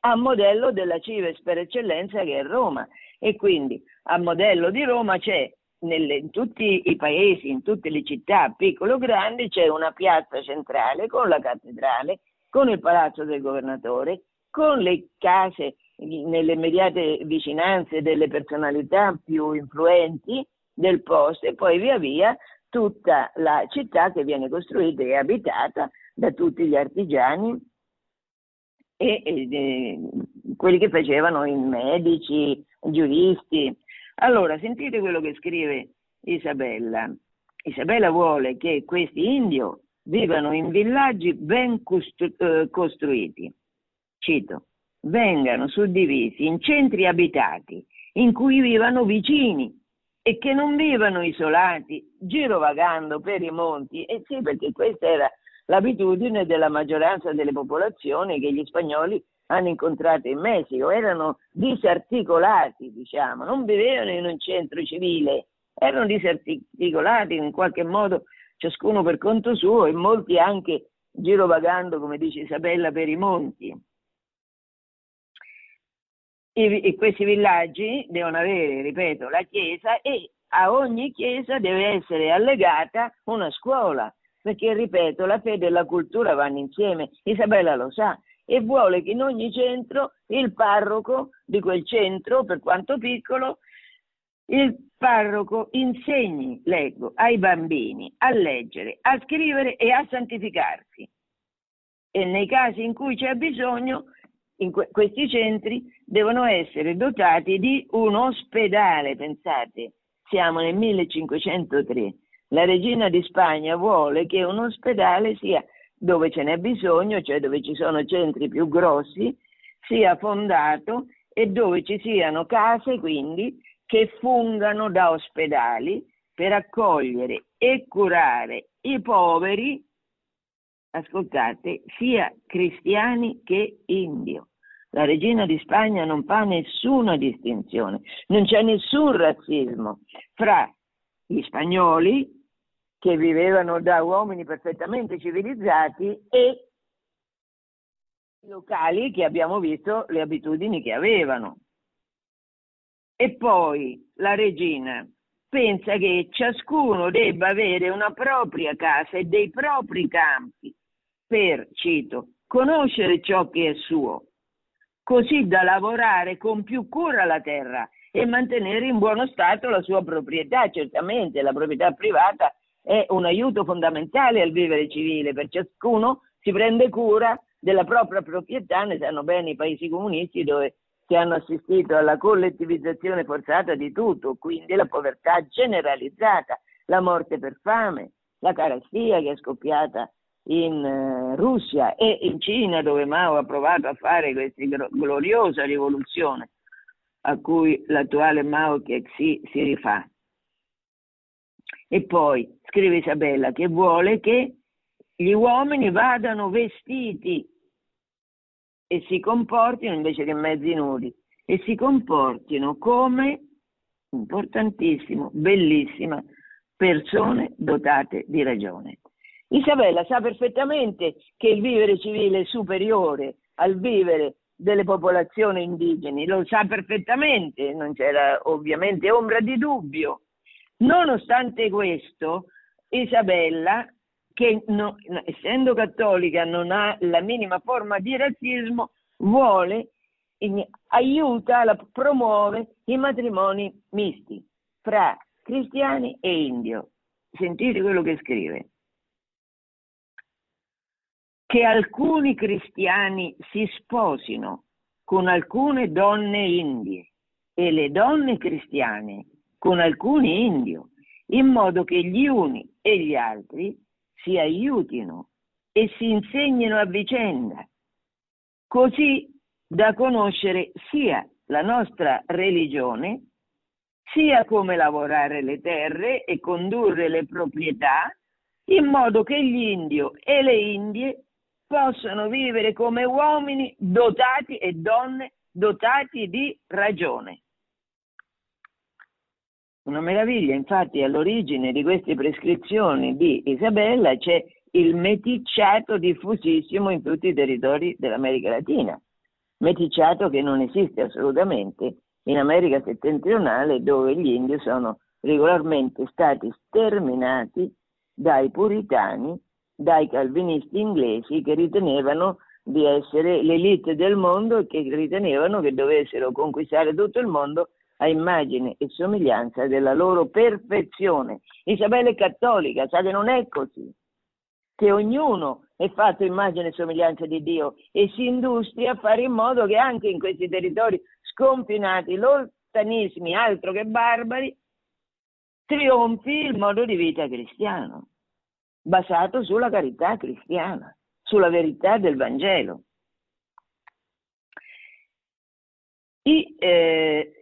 a modello della cives per eccellenza che è Roma, e quindi a modello di Roma c'è nelle, in tutti i paesi, in tutte le città, piccole o grandi, c'è una piazza centrale con la cattedrale, con il palazzo del governatore, con le case nelle immediate vicinanze delle personalità più influenti del posto e poi via via tutta la città che viene costruita e abitata da tutti gli artigiani e, e, e quelli che facevano i medici, giuristi. Allora, sentite quello che scrive Isabella. Isabella vuole che questi indio vivano in villaggi ben costru- eh, costruiti. Cito, vengano suddivisi in centri abitati in cui vivano vicini e che non vivano isolati, girovagando per i monti. E sì, perché questa era l'abitudine della maggioranza delle popolazioni che gli spagnoli hanno incontrato in Messico, erano disarticolati, diciamo, non vivevano in un centro civile, erano disarticolati in qualche modo, ciascuno per conto suo e molti anche girovagando, come dice Isabella, per i monti. I, questi villaggi devono avere, ripeto, la chiesa e a ogni chiesa deve essere allegata una scuola, perché, ripeto, la fede e la cultura vanno insieme. Isabella lo sa e vuole che in ogni centro il parroco di quel centro, per quanto piccolo, il parroco insegni, leggo, ai bambini a leggere, a scrivere e a santificarsi. E nei casi in cui c'è bisogno, que- questi centri devono essere dotati di un ospedale, pensate, siamo nel 1503 la regina di Spagna vuole che un ospedale sia dove ce n'è bisogno, cioè dove ci sono centri più grossi, sia fondato e dove ci siano case quindi che fungano da ospedali per accogliere e curare i poveri, ascoltate, sia cristiani che indio. La regina di Spagna non fa nessuna distinzione, non c'è nessun razzismo fra gli spagnoli che vivevano da uomini perfettamente civilizzati e locali che abbiamo visto le abitudini che avevano. E poi la regina pensa che ciascuno debba avere una propria casa e dei propri campi per, cito, conoscere ciò che è suo, così da lavorare con più cura la terra e mantenere in buono stato la sua proprietà. Certamente la proprietà privata è un aiuto fondamentale al vivere civile, per ciascuno si prende cura della propria proprietà, ne sanno bene i paesi comunisti dove si hanno assistito alla collettivizzazione forzata di tutto, quindi la povertà generalizzata, la morte per fame, la carestia che è scoppiata in uh, Russia e in Cina dove Mao ha provato a fare questa gloriosa rivoluzione a cui l'attuale Mao Kexi si rifà. E poi scrive Isabella che vuole che gli uomini vadano vestiti e si comportino invece che mezzi nudi e si comportino come, importantissimo, bellissima, persone dotate di ragione. Isabella sa perfettamente che il vivere civile è superiore al vivere delle popolazioni indigeni, lo sa perfettamente, non c'era ovviamente ombra di dubbio. Nonostante questo, Isabella, che no, essendo cattolica non ha la minima forma di razzismo, vuole, aiuta, la, promuove i matrimoni misti fra cristiani e indio. Sentite quello che scrive. Che alcuni cristiani si sposino con alcune donne indie e le donne cristiane con alcuni indio, in modo che gli uni e gli altri si aiutino e si insegnino a vicenda, così da conoscere sia la nostra religione, sia come lavorare le terre e condurre le proprietà, in modo che gli indio e le indie possano vivere come uomini dotati e donne dotati di ragione. Una meraviglia, infatti, all'origine di queste prescrizioni di Isabella c'è il meticciato diffusissimo in tutti i territori dell'America Latina. Meticciato che non esiste assolutamente in America settentrionale dove gli indios sono regolarmente stati sterminati dai puritani, dai calvinisti inglesi che ritenevano di essere l'elite del mondo e che ritenevano che dovessero conquistare tutto il mondo a immagine e somiglianza della loro perfezione. Isabella è cattolica, sa che non è così, che ognuno è fatto immagine e somiglianza di Dio e si industria a fare in modo che anche in questi territori sconfinati, lontanismi, altro che barbari, trionfi il modo di vita cristiano, basato sulla carità cristiana, sulla verità del Vangelo. I, eh,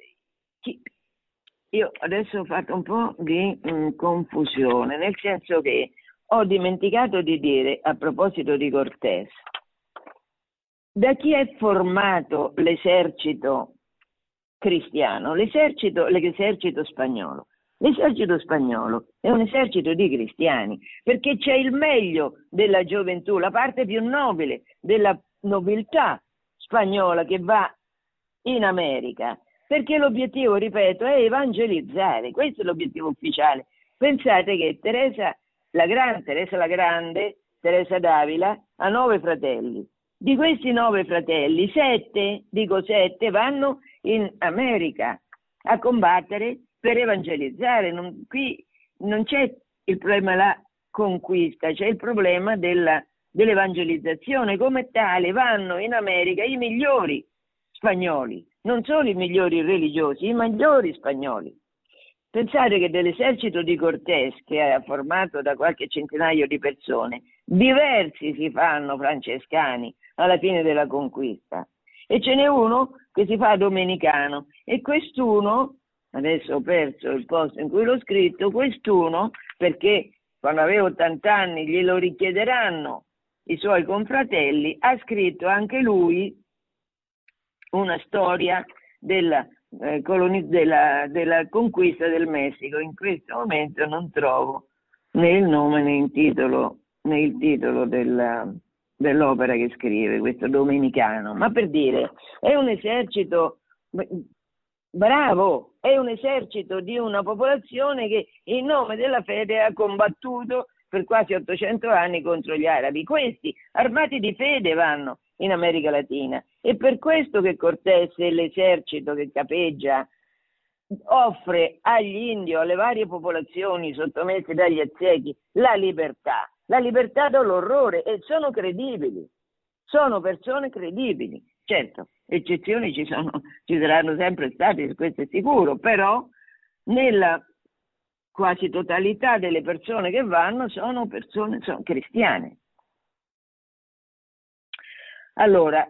io adesso ho fatto un po' di mh, mm, confusione, nel senso che ho dimenticato di dire a proposito di Cortés, da chi è formato l'esercito cristiano? L'esercito, l'esercito spagnolo. L'esercito spagnolo è un esercito di cristiani, perché c'è il meglio della gioventù, la parte più nobile della nobiltà spagnola che va in America perché l'obiettivo, ripeto, è evangelizzare, questo è l'obiettivo ufficiale. Pensate che Teresa la Grande, Teresa la Grande, Teresa d'Avila, ha nove fratelli. Di questi nove fratelli, sette, dico sette, vanno in America a combattere per evangelizzare. Non, qui non c'è il problema della conquista, c'è il problema della, dell'evangelizzazione. Come tale vanno in America i migliori spagnoli, non solo i migliori religiosi, i migliori spagnoli. Pensate che dell'esercito di Cortés, che è formato da qualche centinaio di persone, diversi si fanno francescani alla fine della conquista. E ce n'è uno che si fa domenicano e quest'uno, adesso ho perso il posto in cui l'ho scritto, quest'uno, perché quando aveva 80 anni glielo richiederanno i suoi confratelli, ha scritto anche lui una storia della, eh, coloniz- della, della, conquista del Messico. In questo momento non trovo né il nome né il titolo, né il titolo della, dell'opera che scrive, questo domenicano, ma per dire, è un esercito bravo, è un esercito di una popolazione che in nome della fede ha combattuto per quasi 800 anni contro gli arabi. Questi armati di fede vanno in America Latina. È per questo che Cortés e l'esercito che capeggia offre agli indio, alle varie popolazioni sottomesse dagli aztechi, la libertà, la libertà dall'orrore e sono credibili, sono persone credibili. Certo, eccezioni ci, sono, ci saranno sempre state, questo è sicuro, però nella quasi totalità delle persone che vanno sono persone sono cristiane. Allora,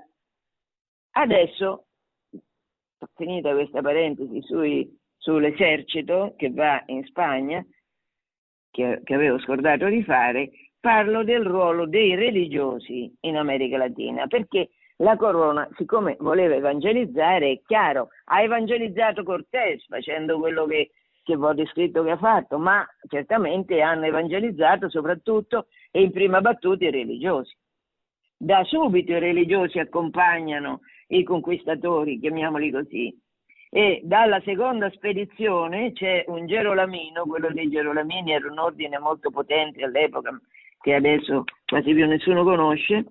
adesso, finita questa parentesi sui, sull'esercito che va in Spagna, che, che avevo scordato di fare, parlo del ruolo dei religiosi in America Latina, perché la corona, siccome voleva evangelizzare, è chiaro, ha evangelizzato Cortés facendo quello che, che ho descritto che ha fatto, ma certamente hanno evangelizzato soprattutto e in prima battuta i religiosi. Da subito i religiosi accompagnano i conquistatori, chiamiamoli così. E dalla seconda spedizione c'è un Gerolamino, quello dei Gerolamini era un ordine molto potente all'epoca, che adesso quasi più nessuno conosce,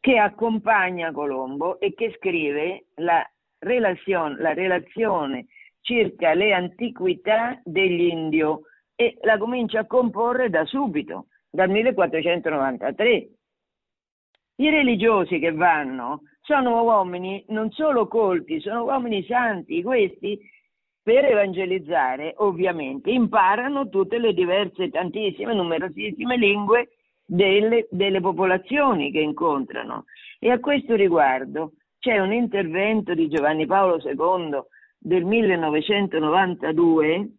che accompagna Colombo e che scrive la relazione, la relazione circa le antiquità degli indio e la comincia a comporre da subito, dal 1493. I religiosi che vanno sono uomini non solo colti, sono uomini santi, questi per evangelizzare ovviamente imparano tutte le diverse, tantissime, numerosissime lingue delle, delle popolazioni che incontrano. E a questo riguardo c'è un intervento di Giovanni Paolo II del 1992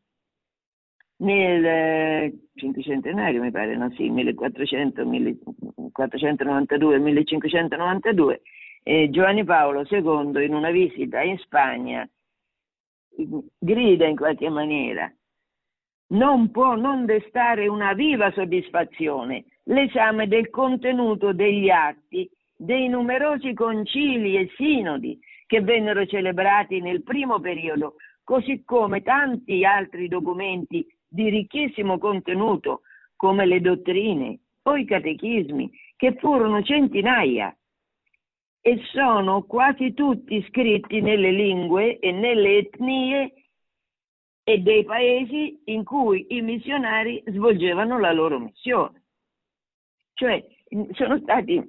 nel cinquecentenario mi pare, no sì, 1400, 1492, 1592, eh, Giovanni Paolo II in una visita in Spagna grida in qualche maniera, non può non destare una viva soddisfazione l'esame del contenuto degli atti dei numerosi concili e sinodi che vennero celebrati nel primo periodo, così come tanti altri documenti di ricchissimo contenuto come le dottrine o i catechismi, che furono centinaia e sono quasi tutti scritti nelle lingue e nelle etnie e dei paesi in cui i missionari svolgevano la loro missione. Cioè sono stati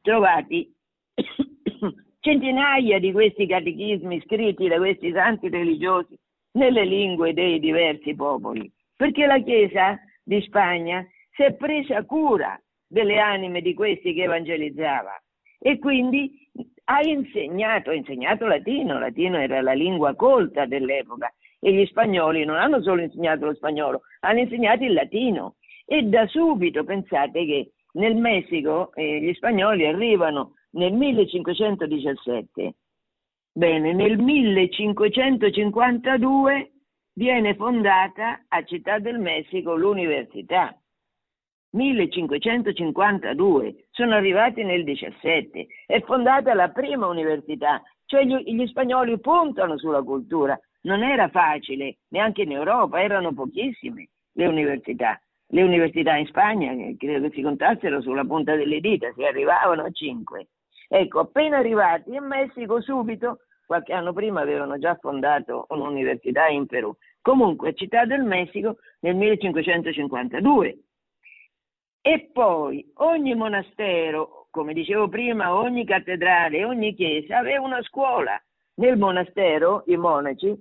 trovati centinaia di questi catechismi scritti da questi santi religiosi nelle lingue dei diversi popoli, perché la Chiesa di Spagna si è presa cura delle anime di questi che evangelizzava e quindi ha insegnato, ha insegnato latino, latino era la lingua colta dell'epoca e gli spagnoli non hanno solo insegnato lo spagnolo, hanno insegnato il latino e da subito pensate che nel Messico eh, gli spagnoli arrivano nel 1517 Bene, nel 1552 viene fondata a Città del Messico l'università. 1552, sono arrivati nel 17, è fondata la prima università, cioè gli, gli spagnoli puntano sulla cultura, non era facile, neanche in Europa, erano pochissime le università. Le università in Spagna, credo che si contassero sulla punta delle dita, si arrivavano a 5. Ecco, appena arrivati in Messico subito, qualche anno prima avevano già fondato un'università in Perù. Comunque, Città del Messico nel 1552. E poi ogni monastero, come dicevo prima, ogni cattedrale, ogni chiesa aveva una scuola. Nel monastero i monaci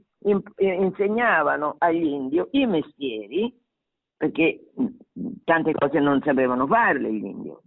insegnavano agli indios i mestieri, perché tante cose non sapevano farle gli indios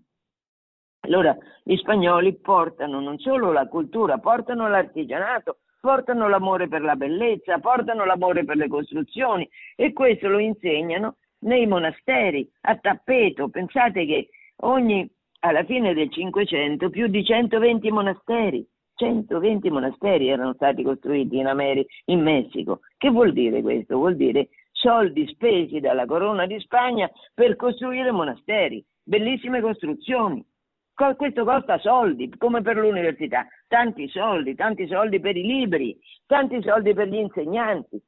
allora gli spagnoli portano non solo la cultura, portano l'artigianato, portano l'amore per la bellezza, portano l'amore per le costruzioni e questo lo insegnano nei monasteri a tappeto. Pensate che ogni, alla fine del Cinquecento più di 120 monasteri, 120 monasteri erano stati costruiti in America, in Messico. Che vuol dire questo? Vuol dire soldi spesi dalla corona di Spagna per costruire monasteri, bellissime costruzioni. Questo costa soldi, come per l'università, tanti soldi, tanti soldi per i libri, tanti soldi per gli insegnanti.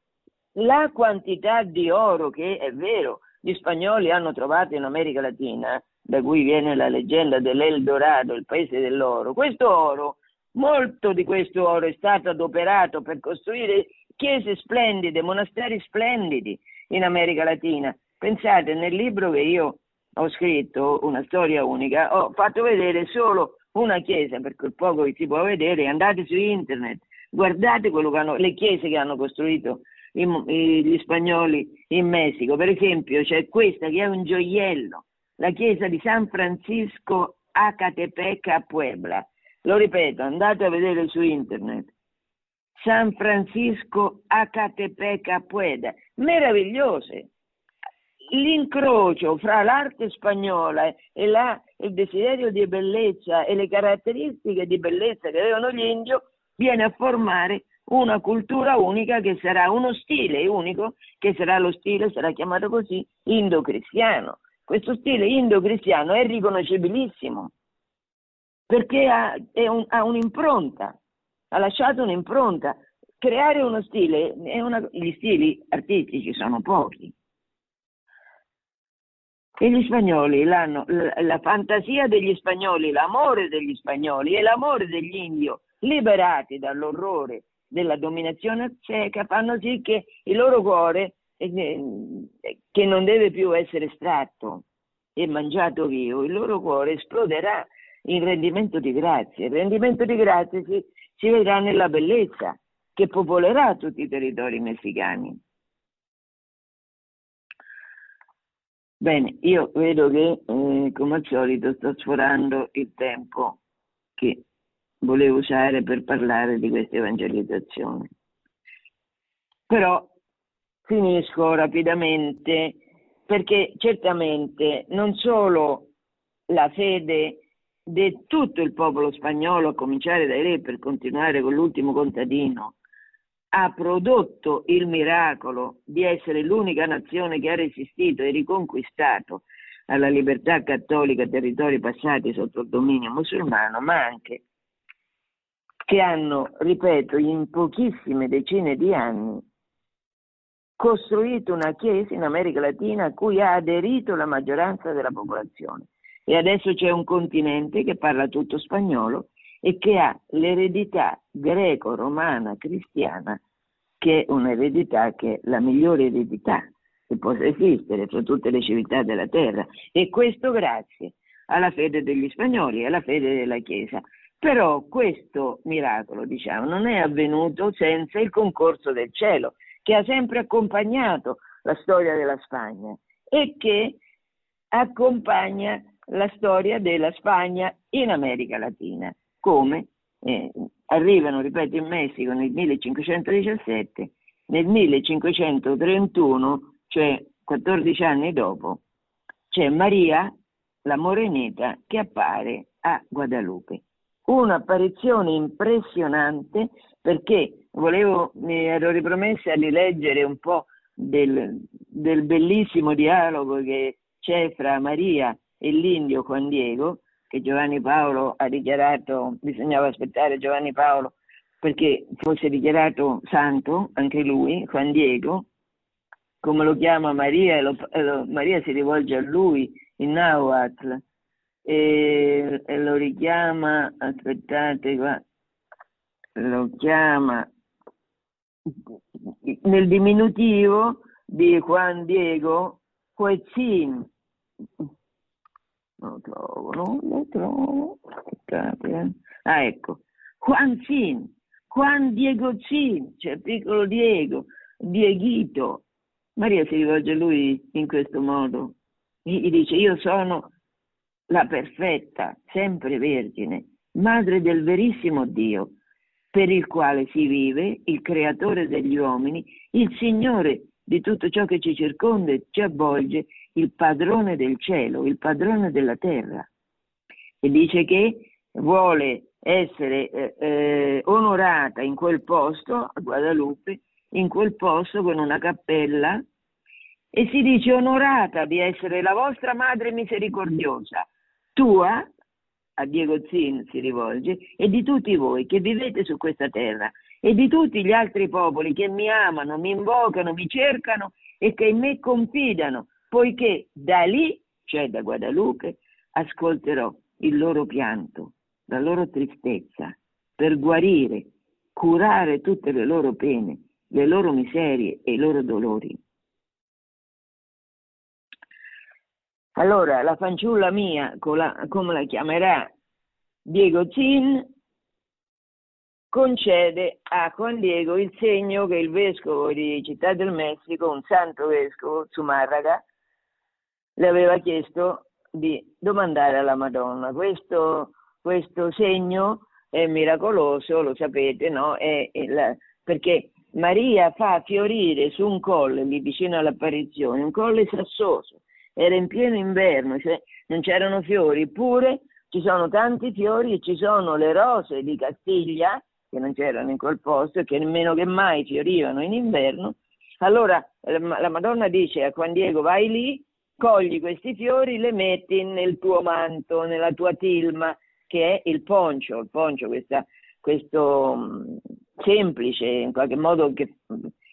La quantità di oro che è vero gli spagnoli hanno trovato in America Latina, da cui viene la leggenda dell'El Dorado, il paese dell'oro, questo oro, molto di questo oro è stato adoperato per costruire chiese splendide, monasteri splendidi in America Latina. Pensate, nel libro che io ho scritto una storia unica, ho fatto vedere solo una chiesa, per quel poco che si può vedere, andate su internet, guardate hanno, le chiese che hanno costruito gli spagnoli in Messico. Per esempio c'è questa che è un gioiello, la chiesa di San Francisco a Catepec a Puebla. Lo ripeto, andate a vedere su internet. San Francisco a Catepec a Puebla, meravigliose, l'incrocio fra l'arte spagnola e la, il desiderio di bellezza e le caratteristiche di bellezza che avevano gli indio viene a formare una cultura unica che sarà uno stile unico, che sarà lo stile, sarà chiamato così, indo-cristiano. Questo stile indo-cristiano è riconoscibilissimo perché ha, un, ha un'impronta, ha lasciato un'impronta. Creare uno stile, una, gli stili artistici sono pochi. E gli spagnoli, la, la fantasia degli spagnoli, l'amore degli spagnoli e l'amore degli indio liberati dall'orrore della dominazione cieca fanno sì che il loro cuore, eh, che non deve più essere estratto e mangiato vivo, il loro cuore esploderà in rendimento di grazie. Il rendimento di grazie si, si vedrà nella bellezza che popolerà tutti i territori messicani. Bene, io vedo che eh, come al solito sto sforando il tempo che volevo usare per parlare di questa evangelizzazione. Però finisco rapidamente perché certamente non solo la fede di tutto il popolo spagnolo, a cominciare dai re per continuare con l'ultimo contadino, ha prodotto il miracolo di essere l'unica nazione che ha resistito e riconquistato alla libertà cattolica territori passati sotto il dominio musulmano, ma anche che hanno, ripeto, in pochissime decine di anni costruito una chiesa in America Latina a cui ha aderito la maggioranza della popolazione. E adesso c'è un continente che parla tutto spagnolo e che ha l'eredità greco-romana cristiana, che è un'eredità che è la migliore eredità che possa esistere fra tutte le civiltà della terra. E questo grazie alla fede degli spagnoli e alla fede della Chiesa. Però questo miracolo, diciamo, non è avvenuto senza il concorso del cielo, che ha sempre accompagnato la storia della Spagna e che accompagna la storia della Spagna in America Latina, come eh, arrivano, ripeto, in Messico nel 1517, nel 1531, cioè 14 anni dopo, c'è Maria, la Moreneta, che appare a Guadalupe un'apparizione impressionante perché volevo, mi ero ripromessa di leggere un po' del, del bellissimo dialogo che c'è fra Maria e l'indio Juan Diego, che Giovanni Paolo ha dichiarato, bisognava aspettare Giovanni Paolo perché fosse dichiarato santo, anche lui, Juan Diego, come lo chiama Maria, lo, lo, Maria si rivolge a lui in Nahuatl, e, e lo richiama, aspettate qua, lo chiama nel diminutivo di Juan Diego Coetzin. Non trovo, non lo trovo. Aspettate, eh. Ah, ecco. Juan Zin, Juan Diego Zin, cioè piccolo Diego, Dieghito. Maria si rivolge a lui in questo modo. Gli dice, io sono la perfetta, sempre vergine, madre del verissimo Dio, per il quale si vive, il creatore degli uomini, il Signore di tutto ciò che ci circonda e ci avvolge, il padrone del cielo, il padrone della terra. E dice che vuole essere eh, eh, onorata in quel posto, a Guadalupe, in quel posto con una cappella, e si dice onorata di essere la vostra madre misericordiosa, tua, a Diego Zin si rivolge, e di tutti voi che vivete su questa terra e di tutti gli altri popoli che mi amano, mi invocano, mi cercano e che in me confidano, poiché da lì, cioè da Guadalupe, ascolterò il loro pianto, la loro tristezza, per guarire, curare tutte le loro pene, le loro miserie e i loro dolori. Allora, la fanciulla mia, come la chiamerà Diego Zin, concede a Juan Diego il segno che il vescovo di Città del Messico, un santo vescovo, Zumarraga, le aveva chiesto di domandare alla Madonna. Questo, questo segno è miracoloso, lo sapete, no? È, è la, perché Maria fa fiorire su un colle lì vicino all'apparizione, un colle sassoso, era in pieno inverno, cioè non c'erano fiori, eppure ci sono tanti fiori e ci sono le rose di Castiglia, che non c'erano in quel posto e che nemmeno che mai fiorivano in inverno. Allora la Madonna dice a Juan Diego vai lì, cogli questi fiori, le metti nel tuo manto, nella tua tilma che è il poncio, il poncio questa, questo um, semplice, in qualche modo, che,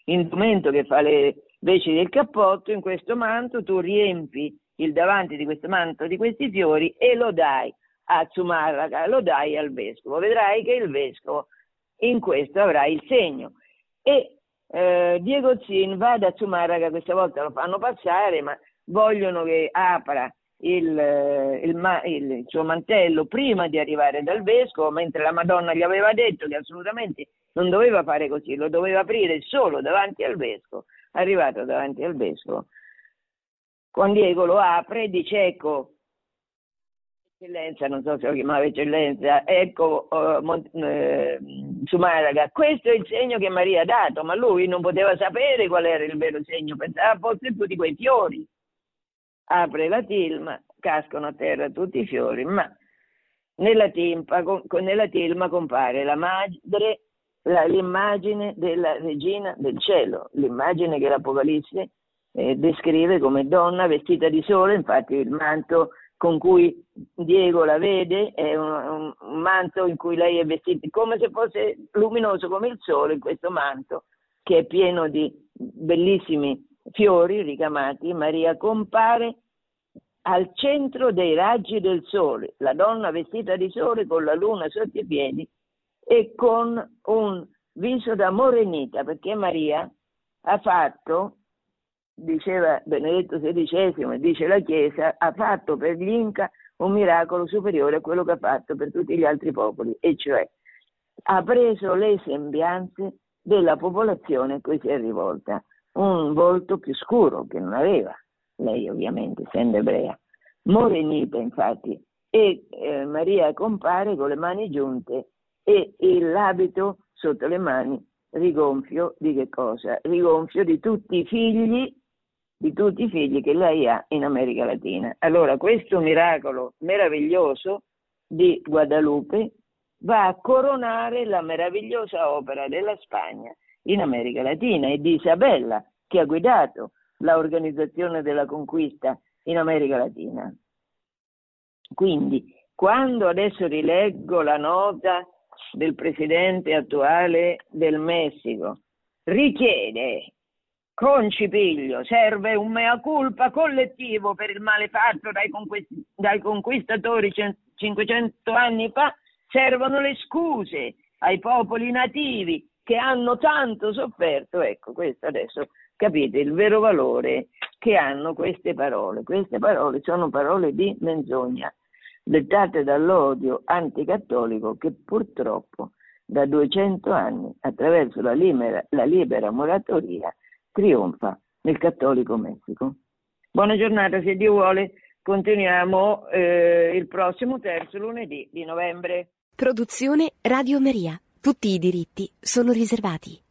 indumento che fa le veci del cappotto, in questo manto tu riempi il davanti di questo manto di questi fiori e lo dai a Zumarraga, lo dai al vescovo. Vedrai che il vescovo in questo avrà il segno. E eh, Diego Zin va da Zumarraga, questa volta lo fanno passare, ma vogliono che apra il, eh, il, il, il, suo mantello prima di arrivare dal vescovo, mentre la Madonna gli aveva detto che assolutamente non doveva fare così, lo doveva aprire solo davanti al vescovo. Arrivato davanti al vescovo, Juan Diego lo apre e dice ecco, eccellenza, non so se lo chiamava eccellenza, ecco uh, eh, Sumaraga, questo è il segno che Maria ha dato, ma lui non poteva sapere qual era il vero segno, pensava fosse tutti quei fiori. Apre la tilma, cascano a terra tutti i fiori, ma nella, timpa, con, nella tilma compare la madre, la, l'immagine della regina del cielo, l'immagine che l'Apocalisse eh, descrive come donna vestita di sole, infatti il manto con cui Diego la vede è un, un, manto in cui lei è vestita come se fosse luminoso come il sole, questo manto che è pieno di bellissimi fiori ricamati, Maria compare al centro dei raggi del sole, la donna vestita di sole con la luna sotto i piedi e con un viso da morenita, perché Maria ha fatto diceva Benedetto XVI, dice la Chiesa, ha fatto per gli Inca un miracolo superiore a quello che ha fatto per tutti gli altri popoli, e cioè ha preso le sembianze della popolazione a cui si è rivolta, un volto più scuro che non aveva, lei ovviamente essendo ebrea, morenita infatti, e eh, Maria compare con le mani giunte e l'abito sotto le mani rigonfio di che cosa? Rigonfio di tutti i figli di tutti i figli che lei ha in America Latina. Allora questo miracolo meraviglioso di Guadalupe va a coronare la meravigliosa opera della Spagna in America Latina e di Isabella che ha guidato l'organizzazione della conquista in America Latina. Quindi, quando adesso rileggo la nota del presidente attuale del Messico, richiede con Cipiglio serve un mea culpa collettivo per il male fatto dai, conquist- dai conquistatori c- 500 anni fa, servono le scuse ai popoli nativi che hanno tanto sofferto. Ecco, questo adesso capite il vero valore che hanno queste parole. Queste parole sono parole di menzogna, dettate dall'odio anticattolico che purtroppo da 200 anni, attraverso la libera, la libera moratoria, trionfa nel cattolico Messico. Buona giornata, se Dio vuole, continuiamo eh, il prossimo terzo lunedì di novembre. Produzione Radio Maria. Tutti i diritti sono riservati.